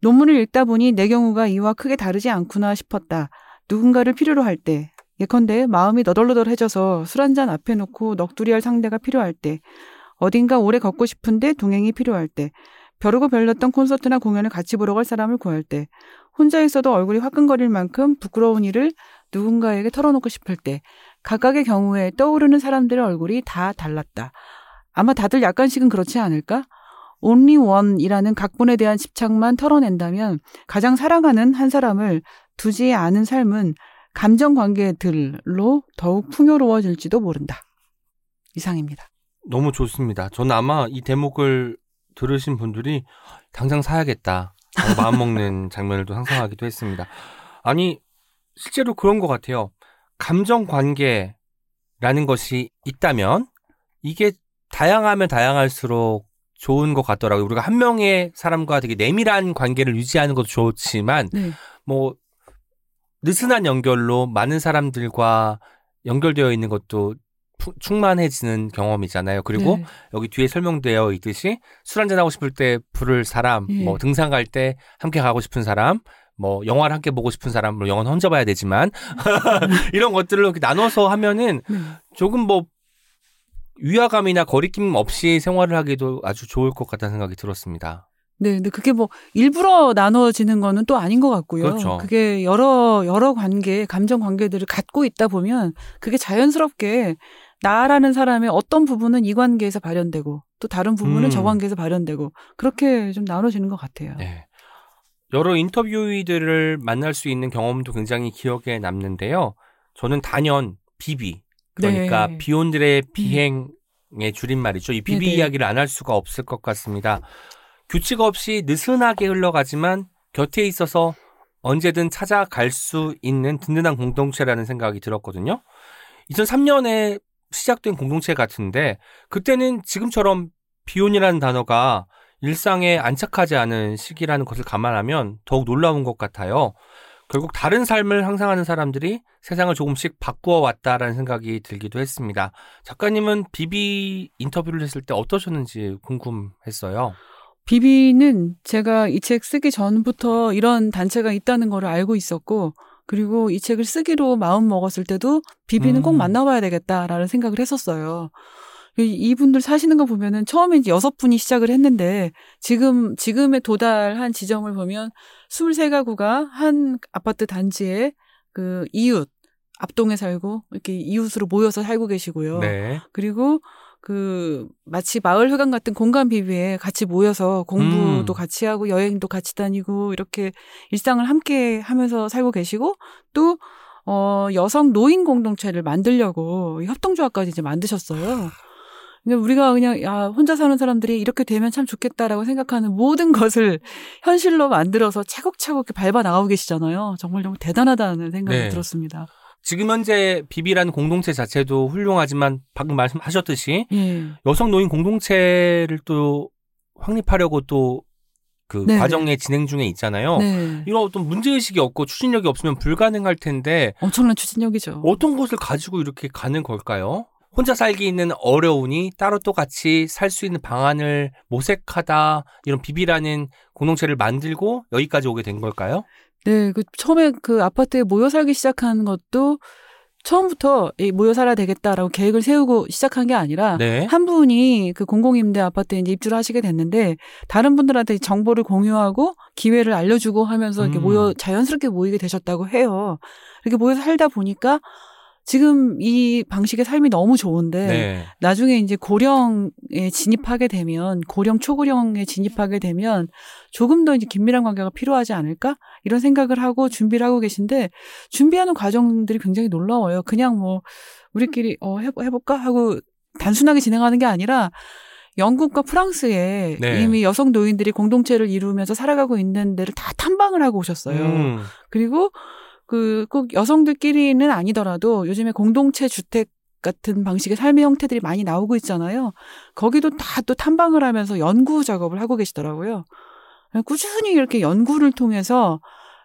논문을 읽다 보니 내 경우가 이와 크게 다르지 않구나 싶었다. 누군가를 필요로 할 때, 예컨대 마음이 너덜너덜해져서 술 한 잔 앞에 놓고 넋두리할 상대가 필요할 때, 어딘가 오래 걷고 싶은데 동행이 필요할 때, 벼르고 별렸던 콘서트나 공연을 같이 보러 갈 사람을 구할 때, 혼자 있어도 얼굴이 화끈거릴 만큼 부끄러운 일을 누군가에게 털어놓고 싶을 때, 각각의 경우에 떠오르는 사람들의 얼굴이 다 달랐다. 아마 다들 약간씩은 그렇지 않을까? only one이라는 각본에 대한 집착만 털어낸다면 가장 사랑하는 한 사람을 두지 않은 삶은 감정 관계들로 더욱 풍요로워질지도 모른다. 이상입니다. 너무 좋습니다. 저는 아마 이 대목을 들으신 분들이 당장 사야겠다. 마음먹는 <laughs> 장면을 또 상상하기도 했습니다. 아니, 실제로 그런 것 같아요. 감정 관계라는 것이 있다면 이게 다양하면 다양할수록 좋은 것 같더라고요. 우리가 한 명의 사람과 되게 내밀한 관계를 유지하는 것도 좋지만 네. 뭐 느슨한 연결로 많은 사람들과 연결되어 있는 것도 푸- 충만해지는 경험이잖아요. 그리고 네. 여기 뒤에 설명되어 있듯이 술 한잔 하고 싶을 때 부를 사람, 예. 뭐 등산 갈 때 함께 가고 싶은 사람, 뭐 영화를 함께 보고 싶은 사람, 물론 영화는 혼자 봐야 되지만 <laughs> 이런 것들을 이렇게 나눠서 하면은 네. 조금 뭐 위화감이나 거리낌 없이 생활을 하기도 아주 좋을 것 같다는 생각이 들었습니다. 네, 근데 그게 뭐 일부러 나눠지는 거는 또 아닌 것 같고요. 그렇죠. 게 여러 여러 관계, 감정 관계들을 갖고 있다 보면 그게 자연스럽게 나라는 사람의 어떤 부분은 이 관계에서 발현되고 또 다른 부분은 음. 저 관계에서 발현되고 그렇게 좀 나눠지는 것 같아요. 네. 여러 인터뷰이들을 만날 수 있는 경험도 굉장히 기억에 남는데요. 저는 단연 비비 그러니까 네. 비혼들의 비행의 줄임말이죠. 이 비비 네네. 이야기를 안 할 수가 없을 것 같습니다. 규칙 없이 느슨하게 흘러가지만 곁에 있어서 언제든 찾아갈 수 있는 든든한 공동체라는 생각이 들었거든요. 2003년에 시작된 공동체 같은데 그때는 지금처럼 비혼이라는 단어가 일상에 안착하지 않은 시기라는 것을 감안하면 더욱 놀라운 것 같아요. 결국 다른 삶을 항상하는 사람들이 세상을 조금씩 바꾸어 왔다라는 생각이 들기도 했습니다. 작가님은 비비 인터뷰를 했을 때 어떠셨는지 궁금했어요. 비비는 제가 이 책 쓰기 전부터 이런 단체가 있다는 걸 알고 있었고 그리고 이 책을 쓰기로 마음 먹었을 때도 비비는 꼭 음. 만나봐야 되겠다라는 생각을 했었어요. 이- 이분들 사시는 거 보면은 처음에 이제 여섯 분이 시작을 했는데 지금 지금에 도달한 지점을 보면 23가구가 한 아파트 단지에 그 이웃 앞동에 살고 이렇게 이웃으로 모여서 살고 계시고요. 네. 그리고 그 마치 마을 회관 같은 공간 비비에 같이 모여서 공부도 음. 같이 하고 여행도 같이 다니고 이렇게 일상을 함께 하면서 살고 계시고 또 어, 여성 노인 공동체를 만들려고 협동조합까지 이제 만드셨어요. 그러니까 우리가 그냥 야 혼자 사는 사람들이 이렇게 되면 참 좋겠다라고 생각하는 모든 것을 현실로 만들어서 차곡차곡 이렇게 밟아 나가고 계시잖아요. 정말 정말 대단하다는 생각이 네. 들었습니다. 지금 현재 비비라는 공동체 자체도 훌륭하지만 방금 말씀하셨듯이 예. 여성 노인 공동체를 또 확립하려고 또그 네, 과정에 진행 중에 있잖아요. 네. 이런 어떤 문제 의식이 없고 추진력이 없으면 불가능할 텐데 엄청난 추진력이죠. 어떤 것을 가지고 이렇게 가는 걸까요? 혼자 살기는 어려우니 따로 또 같이 살 수 있는 방안을 모색하다 이런 비비라는 공동체를 만들고 여기까지 오게 된 걸까요? 네, 그 처음에 그 아파트에 모여 살기 시작한 것도 처음부터 이 모여 살아야 되겠다라고 계획을 세우고 시작한 게 아니라 네. 한 분이 그 공공임대 아파트에 이제 입주를 하시게 됐는데 다른 분들한테 정보를 공유하고 기회를 알려주고 하면서 이렇게 음. 모여 자연스럽게 모이게 되셨다고 해요. 이렇게 모여 살다 보니까 지금 이 방식의 삶이 너무 좋은데 네. 나중에 이제 고령에 진입하게 되면 고령 초고령에 진입하게 되면 조금 더 이제 긴밀한 관계가 필요하지 않을까 이런 생각을 하고 준비를 하고 계신데 준비하는 과정들이 굉장히 놀라워요. 그냥 뭐 우리끼리 어 해보, 해볼까 하고 단순하게 진행하는 게 아니라 영국과 프랑스에 네. 이미 여성 노인들이 공동체를 이루면서 살아가고 있는 데를 다 탐방을 하고 오셨어요. 음. 그리고 그 꼭 여성들끼리는 아니더라도 요즘에 공동체 주택 같은 방식의 삶의 형태들이 많이 나오고 있잖아요. 거기도 다 또 탐방을 하면서 연구 작업을 하고 계시더라고요. 꾸준히 이렇게 연구를 통해서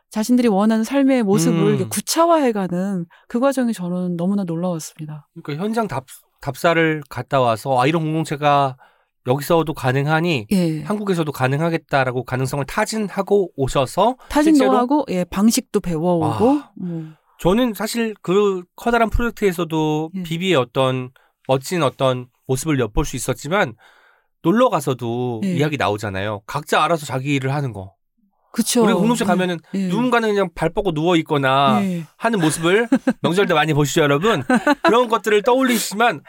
자신들이 원하는 삶의 모습을 음. 구차화해가는 그 과정이 저는 너무나 놀라웠습니다. 그러니까 현장 답, 답사를 갔다 와서 아 이런 공동체가 여기서도 가능하니 예. 한국에서도 가능하겠다라고 가능성을 타진하고 오셔서 타진도 실제로? 하고, 예, 방식도 배워오고, 와. 뭐, 저는 사실 그 커다란 프로젝트에서도 예. 비비의 어떤 멋진 어떤 모습을 엿볼 수 있었지만 놀러 가서도 예. 이야기 나오잖아요. 각자 알아서 자기 일을 하는 거. 그쵸. 우리 공동체 예. 가면은 예. 누군가는 그냥 발 뻗고 누워 있거나 예. 하는 모습을 <laughs> 명절 때 많이 보시죠, 여러분. 그런 것들을 떠올리시지만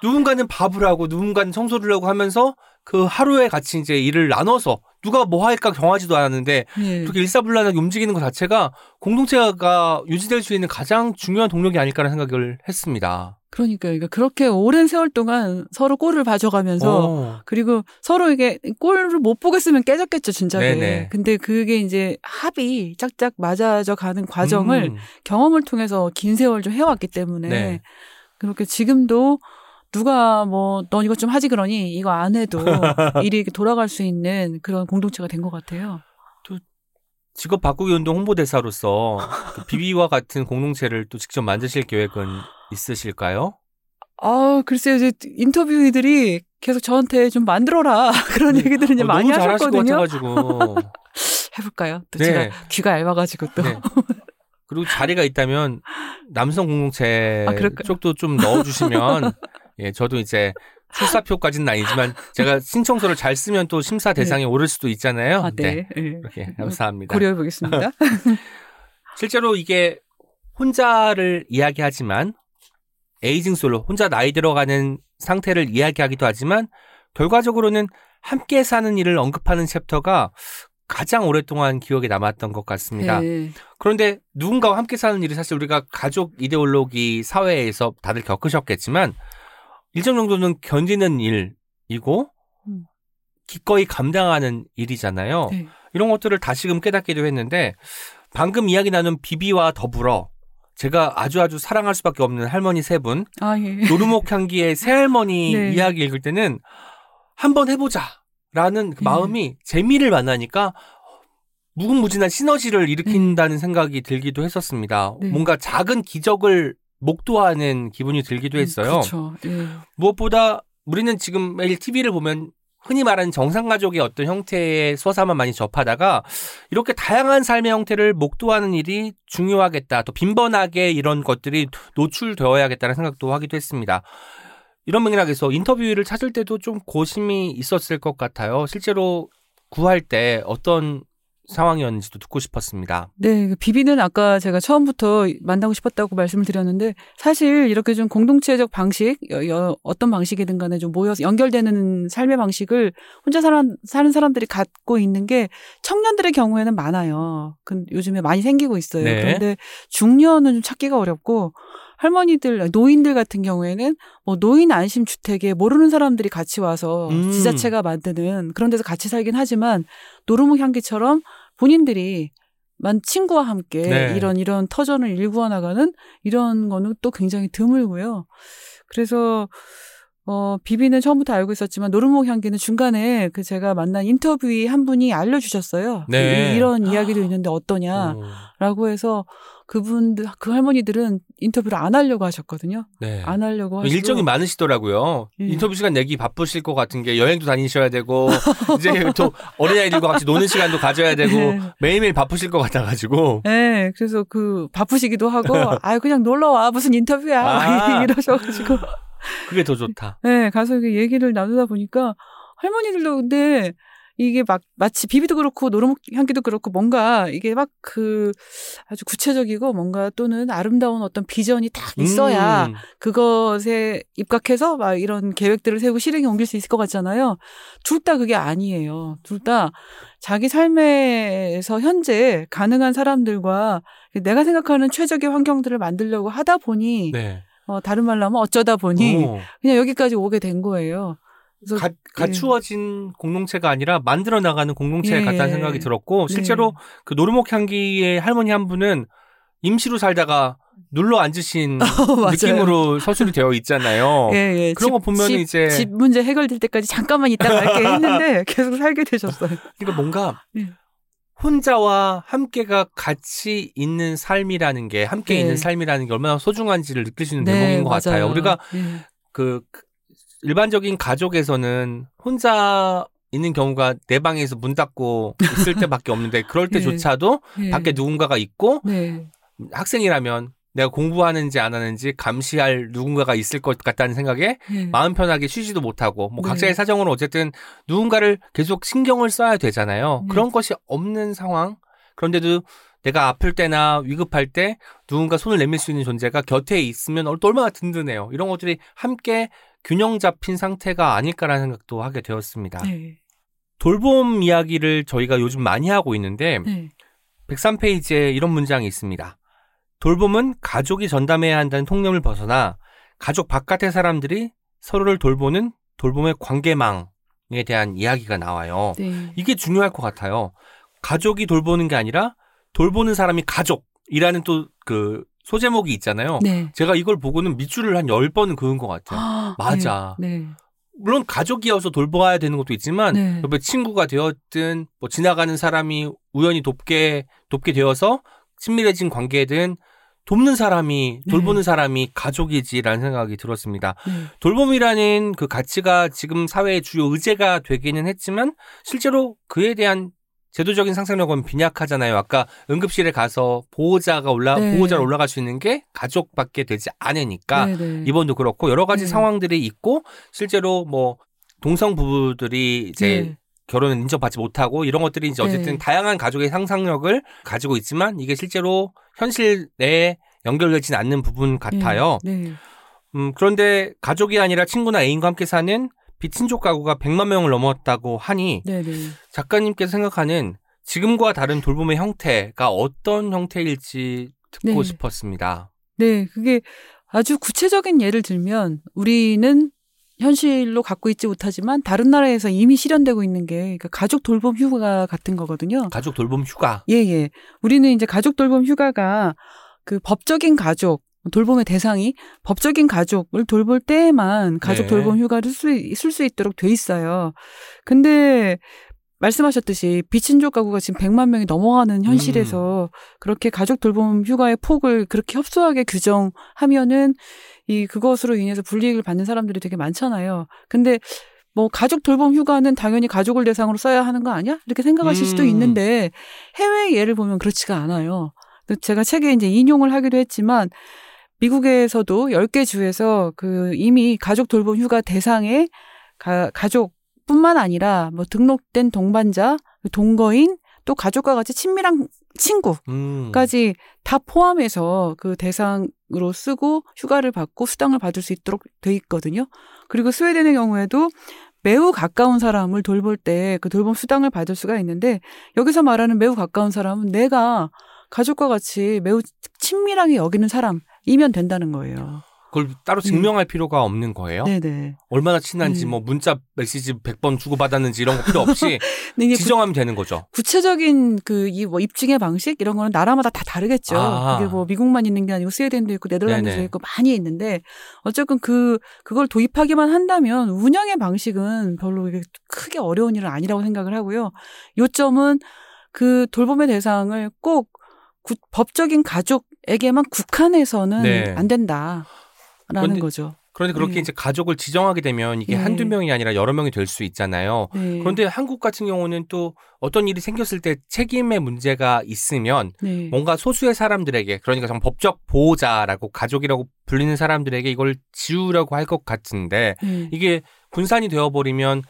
누군가는 밥을 하고 누군가는 청소를 하고 하면서 그 하루에 같이 이제 일을 나눠서 누가 뭐 할까 정하지도 않았는데 예. 그렇게 일사불란하게 움직이는 것 자체가 공동체가 유지될 수 있는 가장 중요한 동력이 아닐까라는 생각을 했습니다. 그러니까요. 그러니까 그렇게 오랜 세월 동안 서로 꼴을 봐줘가면서 어. 그리고 서로 이게 꼴을 못 보겠으면 깨졌겠죠, 진작에. 네네. 근데 그게 이제 합이 짝짝 맞아져 가는 과정을 음. 경험을 통해서 긴 세월 좀 해왔기 때문에 네. 그렇게 지금도 누가 뭐 넌 이것 좀 하지 그러니 이거 안 해도 <laughs> 일이 이렇게 돌아갈 수 있는 그런 공동체가 된 것 같아요. 직업 바꾸기 운동 홍보대사로서 그 비비와 같은 공동체를 또 직접 만드실 계획은 있으실까요? 아, 글쎄요, 이제 인터뷰이들이 계속 저한테 좀 만들어라 <laughs> 그런 얘기들을 이제 어, 많이 하셨거든요. 같아가지고. <laughs> 해볼까요? 또 네. 제가 귀가 얇아가지고 또. 네. 그리고 자리가 있다면 남성 공동체 아? 쪽도 좀 넣어주시면 예 저도 이제 출사표까지는 아니지만 제가 신청서를 잘 쓰면 또 심사 대상에 오를 수도 있잖아요. 아, 네. 네. 이렇게 감사합니다. 고려해 보겠습니다. <laughs> 실제로 이게 혼자를 이야기하지만 에이징 솔로 혼자 나이 들어가는 상태를 이야기하기도 하지만 결과적으로는 함께 사는 일을 언급하는 챕터가 가장 오랫동안 기억에 남았던 것 같습니다. 네. 그런데 누군가와 함께 사는 일이 사실 우리가 가족 이데올로기 사회에서 다들 겪으셨겠지만 일정 정도는 견디는 일이고 음. 기꺼이 감당하는 일이잖아요. 네. 이런 것들을 다시금 깨닫기도 했는데 방금 이야기 나눈 비비와 더불어 제가 아주 아주 사랑할 수밖에 없는 할머니 세 분, 아, 예. 노르목 향기의 새 할머니 <laughs> 네. 이야기 읽을 때는 한번 해보자라는 그 네. 마음이 재미를 만나니까 무궁무진한 시너지를 일으킨다는 생각이 들기도 했었습니다. 네. 뭔가 작은 기적을 목도하는 기분이 들기도 했어요. 그렇죠. 예. 무엇보다 우리는 지금 매일 TV를 보면 흔히 말하는 정상가족의 어떤 형태의 서사만 많이 접하다가 이렇게 다양한 삶의 형태를 목도하는 일이 중요하겠다. 또 빈번하게 이런 것들이 노출되어야겠다는 생각도 하기도 했습니다. 이런 맥락에서 인터뷰를 찾을 때도 좀 고심이 있었을 것 같아요. 실제로 구할 때 어떤 상황이었는지도 듣고 싶었습니다. 네, 그 비비는 아까 제가 처음부터 만나고 싶었다고 말씀을 드렸는데 사실 이렇게 좀 공동체적 방식, 여- 여- 어떤 방식이든 간에 좀 모여서 연결되는 삶의 방식을 혼자 사는, 사는 사람들이 갖고 있는 게 청년들의 경우에는 많아요. 근 요즘에 많이 생기고 있어요. 네. 그런데 중년은 좀 찾기가 어렵고 할머니들, 노인들 같은 경우에는 뭐 노인 안심 주택에 모르는 사람들이 같이 와서 음. 지자체가 만드는 그런 데서 같이 살긴 하지만 노르목 향기처럼 본인들이 만 친구와 함께 네. 이런 이런 터전을 일구어 나가는 이런 거는 또 굉장히 드물고요. 그래서 어 비비는 처음부터 알고 있었지만 노르목 향기는 중간에 그 제가 만난 인터뷰의 한 분이 알려주셨어요. 네. 이- 이런 이야기도 있는데 어떠냐. 어, 라고 해서 그분들 그 할머니들은 인터뷰를 안 하려고 하셨거든요. 네. 안 하려고 하시고 일정이 많으시더라고요. 예. 인터뷰 시간 내기 바쁘실 것 같은 게 여행도 다니셔야 되고 <laughs> 이제 또 어린아이들과 같이 노는 시간도 가져야 되고 네. 매일매일 바쁘실 것 같아가지고 네, 그래서 그 바쁘시기도 하고 <laughs> 아 그냥 놀러 와 무슨 인터뷰야 아. <laughs> 이러셔가지고 그게 더 좋다. 네 가서 이렇게 얘기를 나누다 보니까 할머니들도 근데 이게 막 마치 비비도 그렇고 노르목 향기도 그렇고 뭔가 이게 막 그 아주 구체적이고 뭔가 또는 아름다운 어떤 비전이 딱 있어야 음, 그것에 입각해서 막 이런 계획들을 세우고 실행에 옮길 수 있을 것 같잖아요. 둘 다 그게 아니에요. 둘 다 자기 삶에서 현재 가능한 사람들과 내가 생각하는 최적의 환경들을 만들려고 하다 보니 네. 어, 다른 말로 하면 어쩌다 보니 어, 그냥 여기까지 오게 된 거예요. 가, 갖추어진 공동체가 아니라 만들어 나가는 공동체 예, 같다는 예. 생각이 들었고 네. 실제로 그 노르목 향기의 할머니 한 분은 임시로 살다가 눌러 앉으신 <laughs> 어. 느낌으로 서술이 되어 있잖아요. 예, 예. 그런 거 보면 집, 이제 집 문제 해결될 때까지 잠깐만 있다 갈게 했는데 <laughs> 계속 살게 되셨어요. 그러니까 뭔가 예. 혼자와 함께가 같이 있는 삶이라는 게 함께 네. 있는 삶이라는 게 얼마나 소중한지를 느낄 수 있는 네, 대목인 것 맞아요. 같아요. 우리가 예. 그 일반적인 가족에서는 혼자 있는 경우가 내 방에서 문 닫고 있을 <laughs> 때밖에 없는데 그럴 때조차도 예. 밖에 누군가가 있고 네. 학생이라면 내가 공부하는지 안 하는지 감시할 누군가가 있을 것 같다는 생각에 예. 마음 편하게 쉬지도 못하고 뭐 네. 각자의 사정으로 어쨌든 누군가를 계속 신경을 써야 되잖아요. 네. 그런 것이 없는 상황. 그런데도 내가 아플 때나 위급할 때 누군가 손을 내밀 수 있는 존재가 곁에 있으면 얼- 얼마나 든든해요. 이런 것들이 함께 균형 잡힌 상태가 아닐까라는 생각도 하게 되었습니다. 네. 돌봄 이야기를 저희가 요즘 많이 하고 있는데 네. 103페이지에 이런 문장이 있습니다. 돌봄은 가족이 전담해야 한다는 통념을 벗어나 가족 바깥의 사람들이 서로를 돌보는 돌봄의 관계망에 대한 이야기가 나와요. 네. 이게 중요할 것 같아요. 가족이 돌보는 게 아니라 돌보는 사람이 가족이라는 또 그 소제목이 있잖아요. 네. 제가 이걸 보고는 밑줄을 한 10번은 그은 것 같아요. 아, 맞아. 네. 물론 가족이어서 돌봐야 되는 것도 있지만 네. 옆에 친구가 되었든 뭐 지나가는 사람이 우연히 돕게 돕게 되어서 친밀해진 관계든 돕는 사람이 네. 돌보는 사람이 가족이지라는 생각이 들었습니다. 네. 돌봄이라는 그 가치가 지금 사회의 주요 의제가 되기는 했지만 실제로 그에 대한 제도적인 상상력은 빈약하잖아요. 아까 응급실에 가서 보호자가 올라 네. 보호자로 올라갈 수 있는 게 가족밖에 되지 않으니까 네, 네. 이번도 그렇고 여러 가지 네. 상황들이 있고 실제로 뭐 동성 부부들이 이제 네. 결혼을 인정받지 못하고 이런 것들이 이제 어쨌든 네. 다양한 가족의 상상력을 가지고 있지만 이게 실제로 현실에 연결되지는 않는 부분 같아요. 네. 음, 그런데 가족이 아니라 친구나 애인과 함께 사는 비친족 가구가 100만 명을 넘었다고 하니 네, 네. 작가님께서 생각하는 지금과 다른 돌봄의 형태가 어떤 형태일지 듣고 네. 싶었습니다. 네, 그게 아주 구체적인 예를 들면 우리는 현실로 갖고 있지 못하지만 다른 나라에서 이미 실현되고 있는 게 그러니까 가족 돌봄 휴가 같은 거거든요. 가족 돌봄 휴가. 예, 예. 우리는 이제 가족 돌봄 휴가가 그 법적인 가족, 돌봄의 대상이 법적인 가족을 돌볼 때에만 가족 네. 돌봄 휴가를 쓸수 있도록 돼 있어요. 근데 말씀하셨듯이 비친족 가구가 지금 100만 명이 넘어가는 현실에서 그렇게 가족 돌봄 휴가의 폭을 그렇게 협소하게 규정하면은 이 그것으로 인해서 불이익을 받는 사람들이 되게 많잖아요. 근데 뭐 가족 돌봄 휴가는 당연히 가족을 대상으로 써야 하는 거 아니야? 이렇게 생각하실 수도 음. 있는데 해외 예를 보면 그렇지가 않아요. 그 제가 책에 이제 인용을 하기도 했지만 미국에서도 10개 주에서 그 이미 가족 돌봄 휴가 대상에 가, 가족뿐만 아니라 뭐 등록된 동반자, 동거인, 또 가족과 같이 친밀한 친구 음. 까지 다 포함해서 그 대상으로 쓰고 휴가를 받고 수당을 받을 수 있도록 돼 있거든요. 그리고 스웨덴의 경우에도 매우 가까운 사람을 돌볼 때 그 돌봄 수당을 받을 수가 있는데 여기서 말하는 매우 가까운 사람은 내가 가족과 같이 매우 친밀하게 여기는 사람, 이면 된다는 거예요. 그걸 따로 증명할 필요가 없는 거예요. 네네. 얼마나 친한지 음. 뭐 문자 메시지 100번 주고받았는지 이런 거 필요 없이 근데 <laughs> 이게 구, 지정하면 되는 거죠. 구체적인 그 이 뭐 입증의 방식 이런 거는 나라마다 다 다르겠죠. 아. 그게 뭐 미국만 있는 게 아니고 스웨덴도 있고 네덜란드도. 있고 많이 있는데 어쨌든 그 그걸 도입하기만 한다면 운영의 방식은 별로 크게 어려운 일은 아니라고 생각을 하고요. 요점은 그 돌봄의 대상을 꼭 구- 법적인 가족에게만 국한해서는 네. 안 된다라는 그런데 거죠. 그런데 그렇게 네. 이제 가족을 지정하게 되면 이게 네. 한두 명이 아니라 여러 명이 될 수 있잖아요. 네. 그런데 한국 같은 경우는 또 어떤 일이 생겼을 때 책임의 문제가 있으면 네. 뭔가 소수의 사람들에게 그러니까 정말 법적 보호자라고 가족이라고 불리는 사람들에게 이걸 지우려고 할 것 같은데 네. 이게 분산이 되어버리면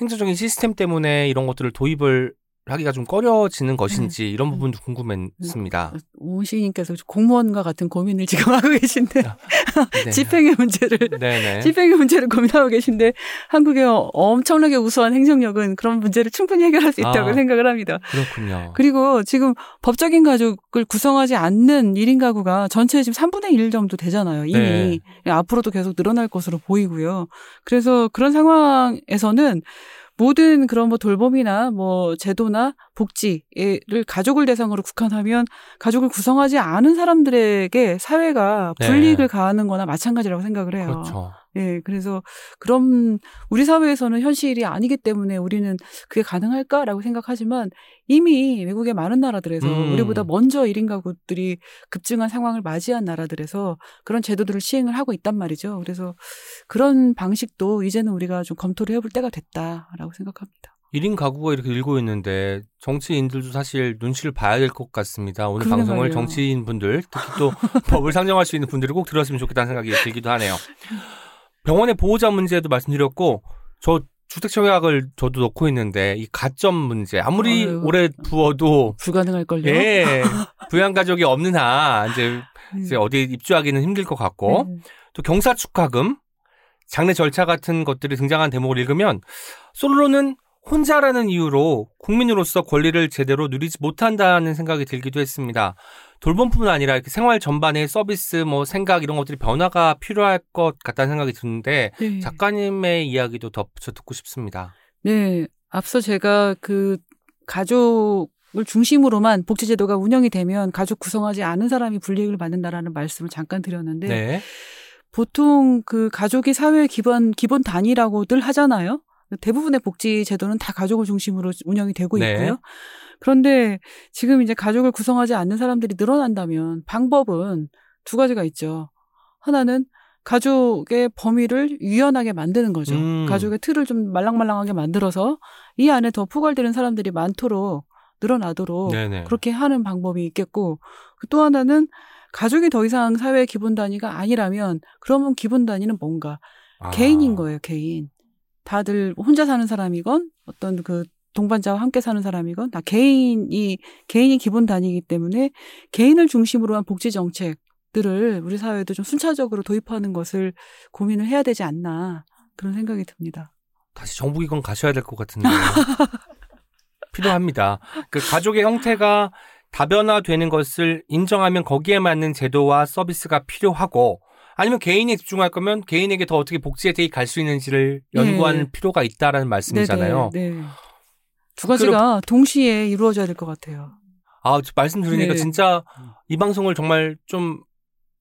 행정적인 시스템 때문에 이런 것들을 도입을 하기가 좀 꺼려지는 것인지 이런 부분도 궁금했습니다. 오 시인님께서 공무원과 같은 고민을 지금 <laughs> 하고 계신데 <laughs> 네. 집행의 문제를 네네. <laughs> 집행의 문제를 고민하고 계신데 한국의 엄청나게 우수한 행정력은 그런 문제를 충분히 해결할 수 있다고 아. 생각을 합니다. 그렇군요. 그리고 지금 법적인 가족을 구성하지 않는 1인 가구가 전체의 지금 3분의 1 정도 되잖아요. 이미 네. 앞으로도 계속 늘어날 것으로 보이고요. 그래서 그런 상황에서는 모든 그런 뭐 돌봄이나 뭐 제도나 복지를 가족을 대상으로 국한하면 가족을 구성하지 않은 사람들에게 사회가 네. 불이익을 가하는 거나 마찬가지라고 생각을 해요. 그렇죠. 예, 그래서 그런 우리 사회에서는 현실이 아니기 때문에 우리는 그게 가능할까라고 생각하지만 이미 외국의 많은 나라들에서 음. 우리보다 먼저 1인 가구들이 급증한 상황을 맞이한 나라들에서 그런 제도들을 시행을 하고 있단 말이죠. 그래서 그런 방식도 이제는 우리가 좀 검토를 해볼 때가 됐다라고 생각합니다. 1인 가구가 이렇게 늘고 있는데 정치인들도 사실 눈치를 봐야 될 것 같습니다. 오늘 방송을 말이에요. 정치인 분들, 특히 또 <laughs> 법을 상정할 수 있는 분들이 꼭 들었으면 좋겠다는 생각이 들기도 하네요. <laughs> 병원의 보호자 문제도 말씀드렸고, 저 주택 청약을 저도 넣고 있는데, 이 가점 문제, 아무리 아유. 오래 부어도, 불가능할 걸요. 예, <laughs> 부양 가족이 없는 한, 이제, 음. 이제 어디 입주하기는 힘들 것 같고, 네. 또 경사 축하금, 장례 절차 같은 것들이 등장한 대목을 읽으면 솔로는 혼자라는 이유로 국민으로서 권리를 제대로 누리지 못한다는 생각이 들기도 했습니다. 돌봄뿐만 아니라 이렇게 생활 전반의 서비스, 뭐 생각 이런 것들이 변화가 필요할 것 같다는 생각이 드는데 네. 작가님의 이야기도 덧붙여 듣고 싶습니다. 네, 앞서 제가 그 가족을 중심으로만 복지제도가 운영이 되면 가족 구성하지 않은 사람이 불이익을 받는다라는 말씀을 잠깐 드렸는데 네. 보통 그 가족이 사회의 기본 기본 단위라고들 하잖아요. 대부분의 복지 제도는 다 가족을 중심으로 운영이 되고 네. 있고요. 그런데 지금 이제 가족을 구성하지 않는 사람들이 늘어난다면 방법은 두 가지가 있죠. 하나는 가족의 범위를 유연하게 만드는 거죠. 음. 가족의 틀을 좀 말랑말랑하게 만들어서 이 안에 더 포괄되는 사람들이 많도록 늘어나도록 네네. 그렇게 하는 방법이 있겠고 그또 하나는 가족이 더 이상 사회의 기본 단위가 아니라면 그러면 기본 단위는 뭔가 아. 개인인 거예요, 개인. 다들 혼자 사는 사람이건 어떤 그 동반자와 함께 사는 사람이건 다 개인이 개인이 기본 단위이기 때문에 개인을 중심으로 한 복지 정책들을 우리 사회도 좀 순차적으로 도입하는 것을 고민을 해야 되지 않나 그런 생각이 듭니다. 다시 정부기관 가셔야 될 것 같은데 <laughs> 필요합니다. 그 가족의 형태가 다변화되는 것을 인정하면 거기에 맞는 제도와 서비스가 필요하고 아니면 개인에 집중할 거면 개인에게 더 어떻게 복지 혜택이 갈 수 있는지를 연구하는 네. 필요가 있다라는 말씀이잖아요. 네네, 네. 두 가지가 동시에 이루어져야 될 것 같아요. 아, 저 말씀 들으니까 네. 진짜 이 방송을 정말 좀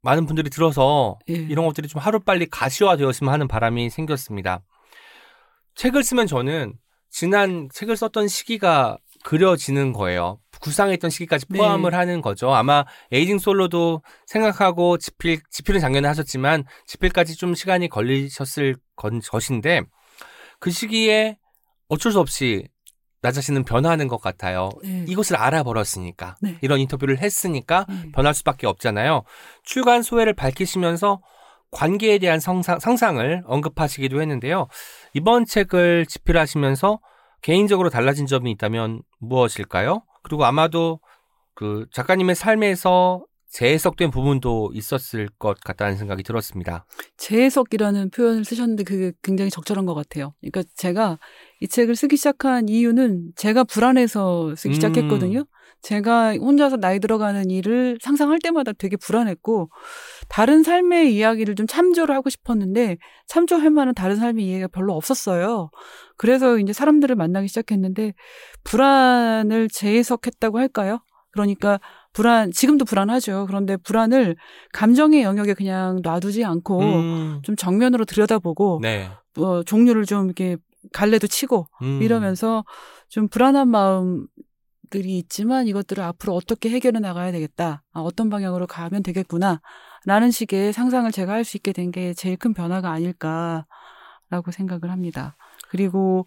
많은 분들이 들어서 예. 이런 것들이 좀 하루빨리 가시화되었으면 하는 바람이 생겼습니다. 책을 쓰면 저는 지난 책을 썼던 시기가 그려지는 거예요. 구상했던 시기까지 네. 포함을 하는 거죠. 아마 에이징 솔로도 생각하고 집필, 집필은 작년에 하셨지만 집필까지 좀 시간이 걸리셨을 건 것인데 그 시기에 어쩔 수 없이 나 자신은 변하는 것 같아요. 네. 이것을 알아버렸으니까 네. 이런 인터뷰를 했으니까 음. 변할 수밖에 없잖아요. 출간 소회를 밝히시면서 관계에 대한 성상, 상상을 언급하시기도 했는데요. 이번 책을 집필하시면서 개인적으로 달라진 점이 있다면 무엇일까요? 그리고 아마도 그 작가님의 삶에서 재해석된 부분도 있었을 것 같다는 생각이 들었습니다. 재해석이라는 표현을 쓰셨는데 그게 굉장히 적절한 것 같아요. 그러니까 제가 이 책을 쓰기 시작한 이유는 제가 불안해서 쓰기 음. 시작했거든요. 제가 혼자서 나이 들어가는 일을 상상할 때마다 되게 불안했고 다른 삶의 이야기를 좀 참조를 하고 싶었는데 참조할 만한 다른 삶의 이야기가 별로 없었어요. 그래서 이제 사람들을 만나기 시작했는데 불안을 재해석했다고 할까요? 그러니까 불안 지금도 불안하죠. 그런데 불안을 감정의 영역에 그냥 놔두지 않고 음, 좀 정면으로 들여다보고 네. 어, 종류를 좀 이렇게 갈래도 치고 음. 이러면서 좀 불안한 마음 들이 있지만 이것들을 앞으로 어떻게 해결해 나가야 되겠다. 아, 어떤 방향으로 가면 되겠구나. 라는 식의 상상을 제가 할 수 있게 된 게 제일 큰 변화가 아닐까라고 생각을 합니다. 그리고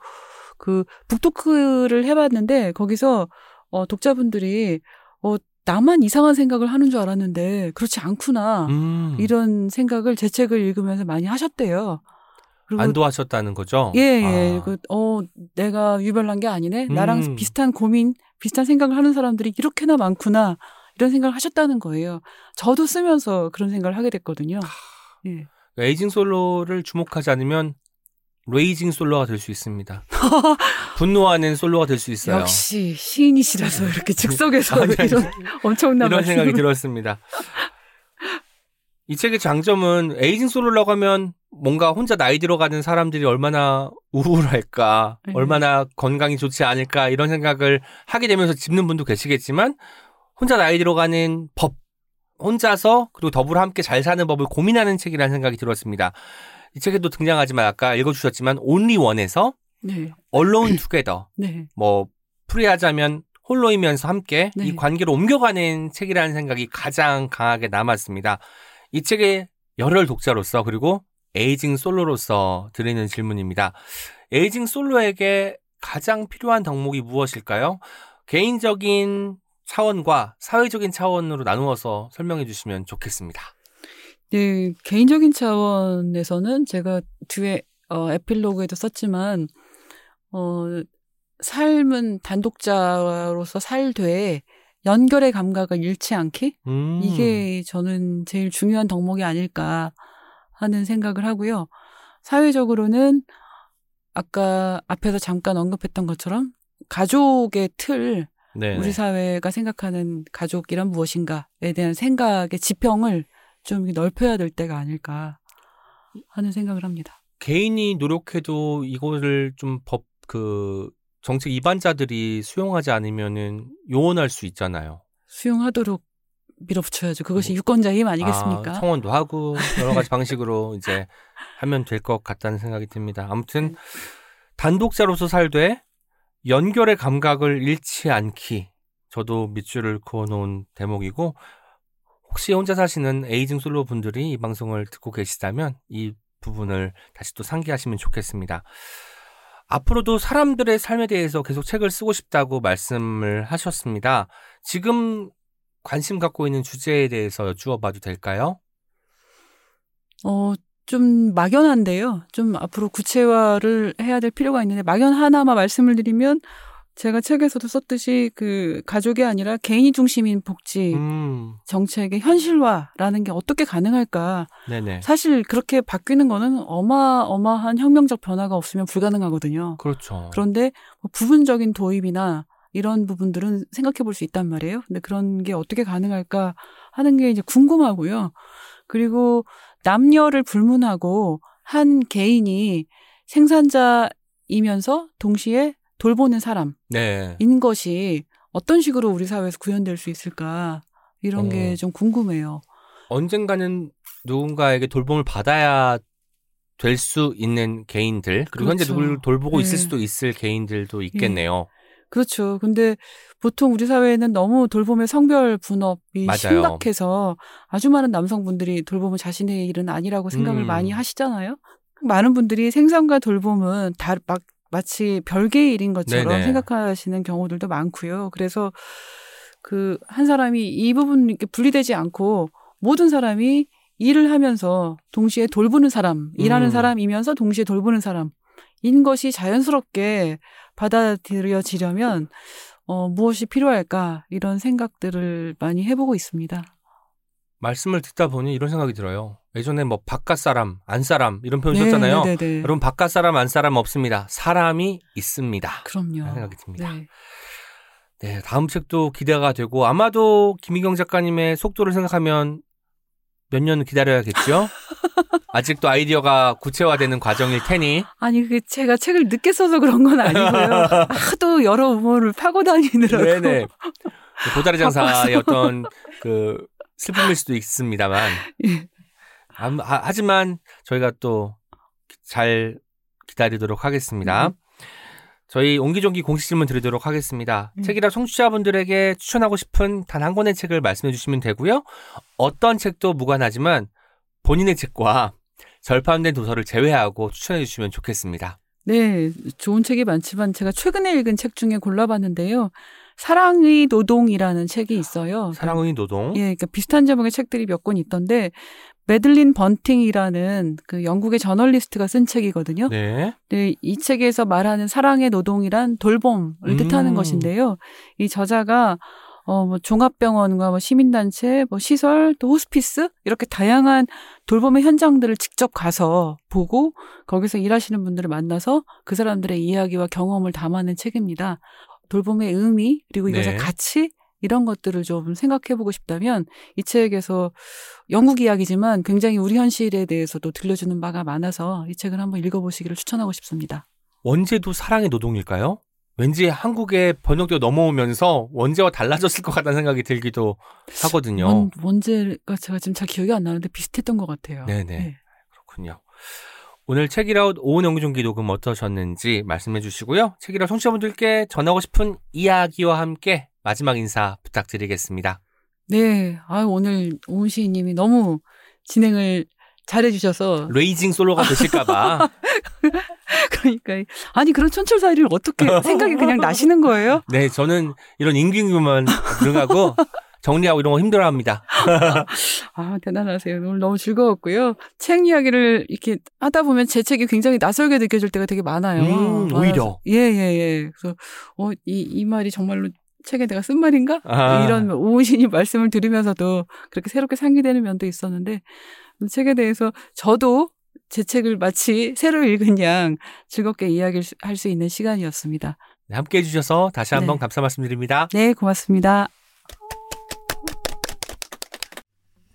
그 북토크를 해봤는데 거기서 어, 독자분들이 어, 나만 이상한 생각을 하는 줄 알았는데 그렇지 않구나. 음. 이런 생각을 제 책을 읽으면서 많이 하셨대요. 안도하셨다는 거죠? 예, 예. 아. 그, 어, 내가 유별난 게 아니네. 나랑 음. 비슷한 고민, 비슷한 생각을 하는 사람들이 이렇게나 많구나. 이런 생각을 하셨다는 거예요. 저도 쓰면서 그런 생각을 하게 됐거든요. 예. aging 솔로를 주목하지 않으면 raging 솔로가 될 수 있습니다. <laughs> 분노하는 솔로가 될 수 있어요. 역시 시인이시라서 이렇게 즉석에서 <laughs> 아니, 아니, 이런 엄청난 이런 생각이 말씀을- 들었습니다. 이 책의 장점은 aging 솔로라고 하면 뭔가 혼자 나이 들어가는 사람들이 얼마나 우울할까, 네. 얼마나 건강이 좋지 않을까 이런 생각을 하게 되면서 짚는 분도 계시겠지만 혼자 나이 들어가는 법, 혼자서 그리고 더불어 함께 잘 사는 법을 고민하는 책이라는 생각이 들었습니다. 이 책에도 등장하지만 아까 읽어주셨지만 온리 원에서 네, Alone Together 네, 뭐 풀이하자면 홀로이면서 함께 네. 이 관계를 옮겨가는 책이라는 생각이 가장 강하게 남았습니다. 이 책의 열혈 독자로서 그리고 에이징 솔로로서 드리는 질문입니다. 에이징 솔로에게 가장 필요한 덕목이 무엇일까요? 개인적인 차원과 사회적인 차원으로 나누어서 설명해 주시면 좋겠습니다. 네, 개인적인 차원에서는 제가 뒤에 어, 에필로그에도 썼지만 어, 삶은 단독자로서 살되 연결의 감각을 잃지 않기 음, 이게 저는 제일 중요한 덕목이 아닐까 하는 생각을 하고요. 사회적으로는 아까 앞에서 잠깐 언급했던 것처럼 가족의 틀, 네네. 우리 사회가 생각하는 가족이란 무엇인가에 대한 생각의 지평을 좀 넓혀야 될 때가 아닐까 하는 생각을 합니다. 개인이 노력해도 이거를 좀 법 그 정책 위반자들이 수용하지 않으면은 요원할 수 있잖아요. 수용하도록 밀어붙여야죠. 그것이 뭐, 유권자의 힘 아니겠습니까? 아, 청원도 하고 여러 가지 방식으로 <laughs> 이제 하면 될 것 같다는 생각이 듭니다. 아무튼 단독자로서 살되 연결의 감각을 잃지 않기. 저도 밑줄을 그어놓은 대목이고 혹시 혼자 사시는 에이징 솔로 분들이 이 방송을 듣고 계시다면 이 부분을 다시 또 상기하시면 좋겠습니다. 앞으로도 사람들의 삶에 대해서 계속 책을 쓰고 싶다고 말씀을 하셨습니다. 지금 관심 갖고 있는 주제에 대해서 여쭈어봐도 될까요? 어, 좀 막연한데요. 좀 앞으로 구체화를 해야 될 필요가 있는데 막연 하나만 말씀을 드리면 제가 책에서도 썼듯이 그 가족이 아니라 개인이 중심인 복지 음, 정책의 현실화라는 게 어떻게 가능할까? 네네. 사실 그렇게 바뀌는 거는 어마어마한 혁명적 변화가 없으면 불가능하거든요. 그렇죠. 그런데 뭐 부분적인 도입이나 이런 부분들은 생각해 볼 수 있단 말이에요. 근데 그런 게 어떻게 가능할까 하는 게 이제 궁금하고요. 그리고 남녀를 불문하고 한 개인이 생산자이면서 동시에 돌보는 사람인 네. 것이 어떤 식으로 우리 사회에서 구현될 수 있을까 이런 어. 게좀 궁금해요. 언젠가는 누군가에게 돌봄을 받아야 될 수 있는 개인들, 그리고 현재 그렇죠. 누굴 돌보고 있을 네. 수도 있을 개인들도 있겠네요. 그렇죠. 근데 보통 우리 사회에는 너무 돌봄의 성별 분업이 맞아요. 심각해서 아주 많은 남성분들이 돌봄은 자신의 일은 아니라고 생각을 음. 많이 하시잖아요. 많은 분들이 생산과 돌봄은 다 막 마치 별개의 일인 것처럼 네네. 생각하시는 경우들도 많고요. 그래서 그 한 사람이 이 부분 이렇게 분리되지 않고 모든 사람이 일을 하면서 동시에 돌보는 사람, 일하는 음. 사람이면서 동시에 돌보는 사람인 것이 자연스럽게 받아들여지려면 어, 무엇이 필요할까 이런 생각들을 많이 해보고 있습니다. 말씀을 듣다 보니 이런 생각이 들어요. 예전에 뭐 바깥 사람, 안 사람 이런 표현 썼잖아요. 네, 네, 네. 여러분 바깥 사람, 안 사람 없습니다. 사람이 있습니다. 그럼요. 생각이 듭니다. 네. 네, 다음 책도 기대가 되고 아마도 김희경 작가님의 속도를 생각하면 몇 년 기다려야겠죠? <laughs> 아직도 아이디어가 구체화되는 과정일 테니. 아니 그 제가 책을 늦게 써서 그런 건 아니고요. <laughs> 하도 여러 우물을 파고 다니느라고. 네네. 도다리 장사의 <laughs> 어떤 그 슬픔일 수도 있습니다만. <laughs> 예. 암- 하- 하지만 저희가 또 잘 기다리도록 하겠습니다. 저희 옹기종기 공식 질문 드리도록 하겠습니다. 음. 책이라 청취자분들에게 추천하고 싶은 단 한 권의 책을 말씀해 주시면 되고요. 어떤 책도 무관하지만 본인의 책과 절판된 도서를 제외하고 추천해 주시면 좋겠습니다. 네, 좋은 책이 많지만 제가 최근에 읽은 책 중에 골라봤는데요. 사랑의 노동이라는 책이 있어요. 사랑의 노동. 예, 그러니까 비슷한 제목의 책들이 몇 권 있던데 메들린 번팅이라는 그 영국의 저널리스트가 쓴 책이거든요. 네. 네, 이 책에서 말하는 사랑의 노동이란 돌봄을 뜻하는 음. 것인데요. 이 저자가 어, 뭐 종합병원과 뭐 시민단체, 뭐 시설, 또 호스피스 이렇게 다양한 돌봄의 현장들을 직접 가서 보고 거기서 일하시는 분들을 만나서 그 사람들의 이야기와 경험을 담아낸 책입니다. 돌봄의 의미 그리고 이것의 네. 가치 이런 것들을 좀 생각해 보고 싶다면 이 책에서 영국 이야기지만 굉장히 우리 현실에 대해서도 들려주는 바가 많아서 이 책을 한번 읽어보시기를 추천하고 싶습니다. 원제도 사랑의 노동일까요? 왠지 한국에 번역되어 넘어오면서 원제와 달라졌을 것 같다는 생각이 들기도 하거든요. 원, 원제가 제가 지금 잘 기억이 안 나는데 비슷했던 것 같아요. 네네. 네. 그렇군요. 오늘 책이라웃 오은 영기종기 녹음 어떠셨는지 말씀해 주시고요. 책이라웃 청취자분들께 전하고 싶은 이야기와 함께 마지막 인사 부탁드리겠습니다. 네. 아 오늘 오은 시인님이 너무 진행을 잘해주셔서 레이징 솔로가 되실까봐. <laughs> 그러니까 아니 그런 촌철살이를 어떻게 생각이 그냥 나시는 거예요? <laughs> 네, 저는 이런 임기응변만 들어가고 정리하고 이런 거 힘들어합니다. <laughs> 아 대단하세요. 오늘 너무 즐거웠고요. 책 이야기를 이렇게 하다 보면 제 책이 굉장히 낯설게 느껴질 때가 되게 많아요. 음, 오히려. 예예예. 그래서 어이 이 말이 정말로 책에 내가 쓴 말인가? 아. 이런 오은신이 <laughs> 말씀을 들으면서도 그렇게 새롭게 상기되는 면도 있었는데 이 책에 대해서 저도 제 책을 마치 새로 읽은 양 즐겁게 이야기를 할 수 있는 시간이었습니다. 네, 함께 해주셔서 다시 한번 네. 감사 말씀드립니다. 네, 고맙습니다.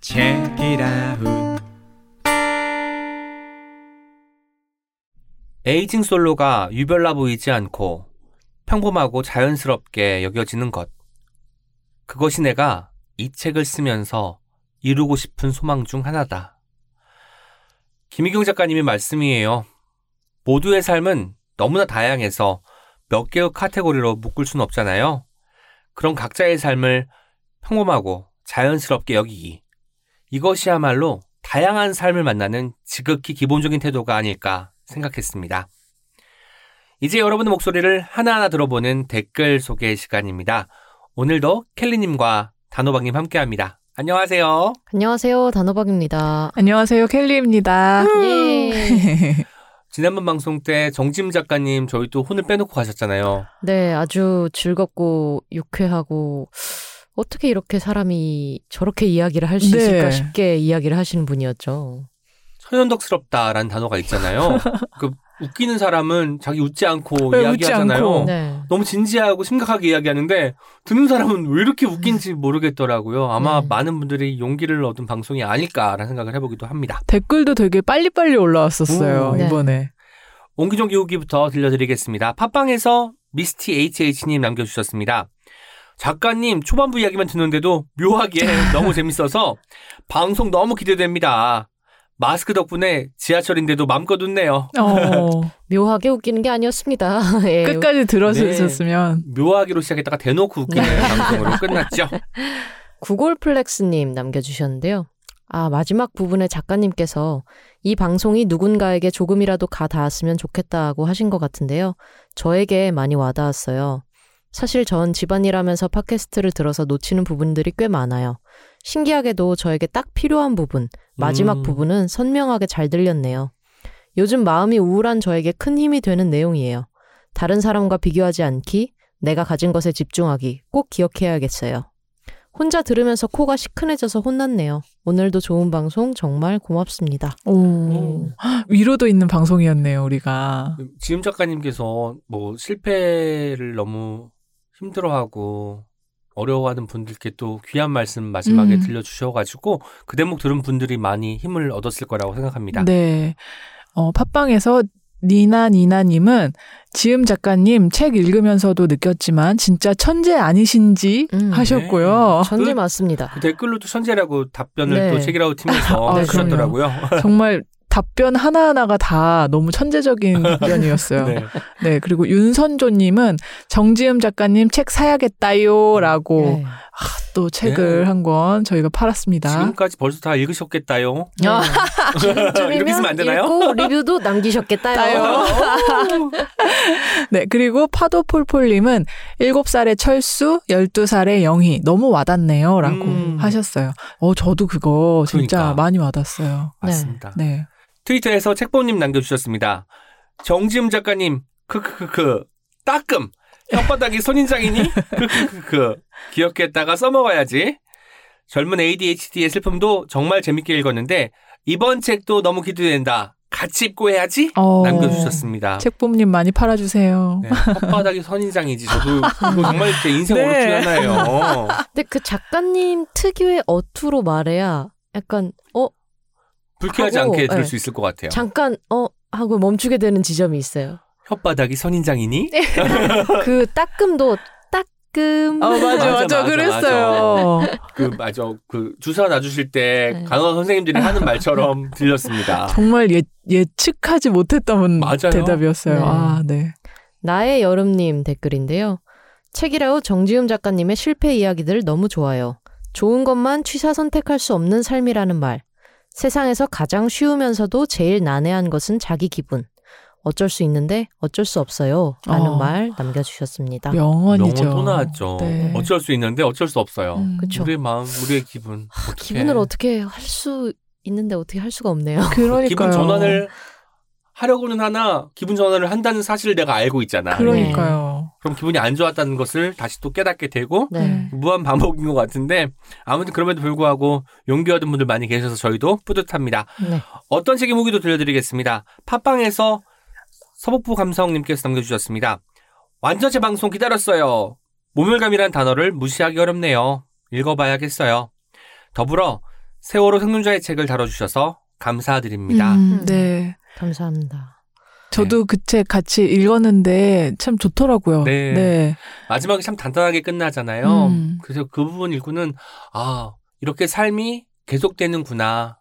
Check it out. 에이징 솔로가 유별나 보이지 않고 평범하고 자연스럽게 여겨지는 것. 그것이 내가 이 책을 쓰면서 이루고 싶은 소망 중 하나다. 김희경 작가님의 말씀이에요. 모두의 삶은 너무나 다양해서 몇 개의 카테고리로 묶을 수는 없잖아요. 그런 각자의 삶을 평범하고 자연스럽게 여기기. 이것이야말로 다양한 삶을 만나는 지극히 기본적인 태도가 아닐까 생각했습니다. 이제 여러분의 목소리를 하나하나 들어보는 댓글 소개 시간입니다. 오늘도 켈리님과 단호박님 함께 합니다. 안녕하세요. 안녕하세요. 단호박입니다. 안녕하세요, 켈리입니다. 예. <laughs> 지난번 방송 때 정짐 작가님 저희 또 혼을 빼놓고 가셨잖아요. 네, 아주 즐겁고 유쾌하고 어떻게 이렇게 사람이 저렇게 이야기를 할수 네. 있을까 싶게 이야기를 하시는 분이었죠. 천연덕스럽다라는 단어가 있잖아요. <laughs> 그 웃기는 사람은 자기 웃지 않고 네, 웃지 이야기하잖아요. 않고. 네. 너무 진지하고 심각하게 이야기하는데 듣는 사람은 왜 이렇게 웃긴지 모르겠더라고요. 아마 네. 많은 분들이 용기를 얻은 방송이 아닐까라는 생각을 해보기도 합니다. 댓글도 되게 빨리빨리 올라왔었어요, 오, 네. 이번에. 옹기종 기 후기부터 들려드리겠습니다. 팟빵에서 미스티 HH님 남겨주셨습니다. 작가님 초반부 이야기만 듣는데도 묘하게 <laughs> 너무 재밌어서 방송 너무 기대됩니다. 마스크 덕분에 지하철인데도 맘껏 웃네요. 어, <laughs> 묘하게 웃기는 게 아니었습니다. <laughs> 예. 끝까지 들어주셨으면. 묘하기로 시작했다가 대놓고 웃기는 네. 방송으로 끝났죠. 구골플렉스님 남겨주셨는데요. 아, 마지막 부분에 작가님께서 이 방송이 누군가에게 조금이라도 가 닿았으면 좋겠다고 하신 것 같은데요. 저에게 많이 와닿았어요. 사실 전 집안일하면서 팟캐스트를 들어서 놓치는 부분들이 꽤 많아요. 신기하게도 저에게 딱 필요한 부분, 마지막 음. 부분은 선명하게 잘 들렸네요. 요즘 마음이 우울한 저에게 큰 힘이 되는 내용이에요. 다른 사람과 비교하지 않기, 내가 가진 것에 집중하기 꼭 기억해야겠어요. 혼자 들으면서 코가 시큰해져서 혼났네요. 오늘도 좋은 방송 정말 고맙습니다. 오. 위로도 있는 방송이었네요, 우리가. 지금 작가님께서 뭐 실패를 너무 힘들어하고 어려워하는 분들께 또 귀한 말씀 마지막에 음. 들려주셔가지고 그 대목 들은 분들이 많이 힘을 얻었을 거라고 생각합니다. 네. 어, 팟빵에서 니나 니나님은 지음 작가님 책 읽으면서도 느꼈지만 진짜 천재 아니신지 음. 하셨고요. 천재 그- 맞습니다. 그 댓글로도 천재라고 답변을 네. 또 책이라고 <laughs> 팀에서 아, 해주셨더라고요. 정말 답변 하나하나가 다 너무 천재적인 <laughs> 답변이었어요. 네. 네, 그리고 윤선조님은 정지음 작가님 책 사야겠다요 라고 네. 또 책을 네. 한권 저희가 팔았습니다. 지금까지 벌써 다 읽으셨겠다요. 네. <laughs> 이렇게 쓰면 안 되나요? 읽고 리뷰도 남기셨겠다요. <laughs> 네, 그리고 파도폴폴님은 7살의 철수, 12살의 영희 너무 와닿네요. 라고 음. 하셨어요. 어, 저도 그거 진짜 그러니까. 많이 와닿았어요. 맞습니다. 네. 트위터에서 책보님 남겨주셨습니다. 정지음 작가님, 크크크크, 따끔, 혓바닥이 선인장이니? 크크크크, 기억했다가 써먹어야지. 젊은 ADHD의 슬픔도 정말 재밌게 읽었는데, 이번 책도 너무 기대된다. 같이 읽고 해야지? 어, 남겨주셨습니다. 책봄님 많이 팔아주세요. 네, 혓바닥이 선인장이지. 저도 정말 제 인생 어렵 <laughs> 네. 중 하나예요. <laughs> 근데 그 작가님 특유의 어투로 말해야 약간 어 불쾌하지 하고, 않게 들을 네. 수 있을 것 같아요. 잠깐 어 하고 멈추게 되는 지점이 있어요. 혓바닥이 선인장이니? <laughs> 그 따끔도 따끔. 어, 맞아, 맞아, 맞아, 맞아, 그랬어요. 그 맞아 그 주사 놔주실 때 네. 간호사 선생님들이 하는 말처럼 <laughs> 들렸습니다. 정말 예, 예측하지 못했던 맞아요. 대답이었어요. 네. 아, 네. 나의 여름님 댓글인데요. 책이라우 정지음 작가님의 실패 이야기들 너무 좋아요. 좋은 것만 취사 선택할 수 없는 삶이라는 말. 세상에서 가장 쉬우면서도 제일 난해한 것은 자기 기분. 어쩔 수 있는데 어쩔 수 없어요. 라는 어. 말 남겨주셨습니다. 명언이죠. 명언 또 나왔죠. 네. 어쩔 수 있는데 어쩔 수 없어요. 음. 그쵸. 우리의 마음, 우리의 기분. 하, 어떡해. 기분을 어떻게 할 수 있는데 어떻게 할 수가 없네요. 그러니까요. 기분 전환을 하려고는 하나 기분 전환을 한다는 사실을 내가 알고 있잖아. 그러니까요. 그럼 기분이 안 좋았다는 것을 다시 또 깨닫게 되고 네. 무한 반복인 것 같은데 아무튼 그럼에도 불구하고 용기 얻은 분들 많이 계셔서 저희도 뿌듯합니다. 네. 어떤 책의 무기도 들려드리겠습니다. 팟빵에서 서복부 감성님께서 남겨주셨습니다. 완전체 방송 기다렸어요. 모멸감이란 단어를 무시하기 어렵네요. 읽어봐야겠어요. 더불어 세월호 생존자의 책을 다뤄주셔서 감사드립니다. 음, 네. 감사합니다. 저도 그책 같이 읽었는데 참 좋더라고요. 네. 네. 마지막에 참 단단하게 끝나잖아요. 음. 그래서 그 부분 읽고는 아 이렇게 삶이 계속되는구나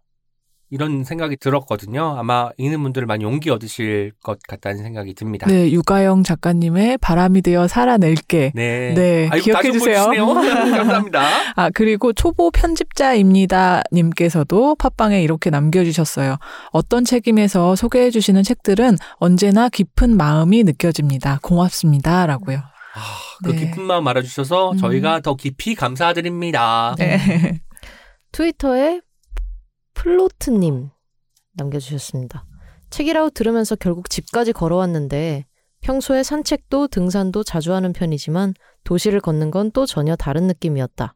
이런 생각이 들었거든요. 아마 읽는 분들 많이 용기 얻으실 것 같다는 생각이 듭니다. 네, 유가영 작가님의 바람이 되어 살아낼게. 네. 네, 아이고, 기억해 주세요. <laughs> 감사합니다. <laughs> 아, 그리고 초보 편집자입니다. 님께서도 팟빵에 이렇게 남겨주셨어요. 어떤 책임에서 소개해 주시는 책들은 언제나 깊은 마음이 느껴집니다. 고맙습니다. 라고요. 아, 그 네. 깊은 마음 알아주셔서 음. 저희가 더 깊이 감사드립니다. 네. <laughs> 트위터에 플로트님 남겨주셨습니다. 책이라고 들으면서 결국 집까지 걸어왔는데 평소에 산책도 등산도 자주 하는 편이지만 도시를 걷는 건 또 전혀 다른 느낌이었다.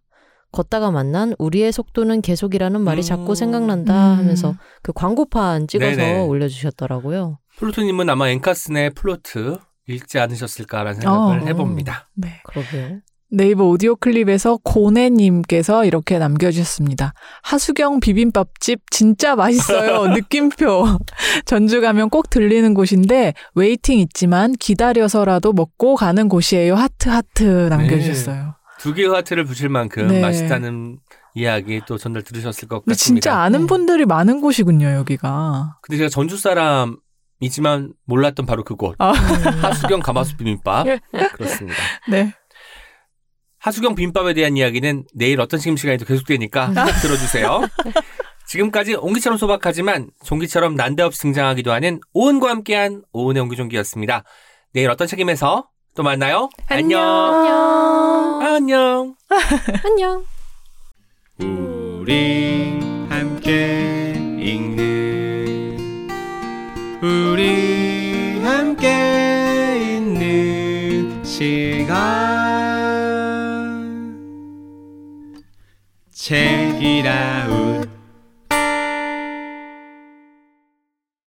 걷다가 만난 우리의 속도는 계속이라는 말이 자꾸 음. 생각난다 음. 하면서 그 광고판 찍어서 네네. 올려주셨더라고요. 플로트님은 아마 앤 카슨의 플로트 읽지 않으셨을까라는 생각을 어. 해봅니다. 네. 그러게요. 네이버 오디오 클립에서 고네님께서 이렇게 남겨주셨습니다. 하숙영 비빔밥집 진짜 맛있어요. <laughs> 느낌표. 전주 가면 꼭 들리는 곳인데 waiting 있지만 기다려서라도 먹고 가는 곳이에요. 하트 하트 남겨주셨어요. 두 개의 하트를 붙일 만큼 네. 맛있다는 이야기 또 전달 들으셨을 것 같습니다. 진짜 아는 네. 분들이 많은 곳이군요. 여기가. 근데 제가 전주 사람 이지만 몰랐던 바로 그곳. 아. 하수경 가마솥 비빔밥. 예. 그렇습니다. 네. 하수경 비빔밥에 대한 이야기는 내일 어떤 지금 시간에도 계속되니까 꼭 <laughs> 들어주세요. 지금까지 옹기처럼 소박하지만 종기처럼 난데없이 등장하기도 하는 오은과 함께한 오은의 옹기종기였습니다. 내일 어떤 책임에서 또 만나요. 안녕. 안녕. 안녕. 우리 함께 읽는 우리 함께 있는 시간 Tangira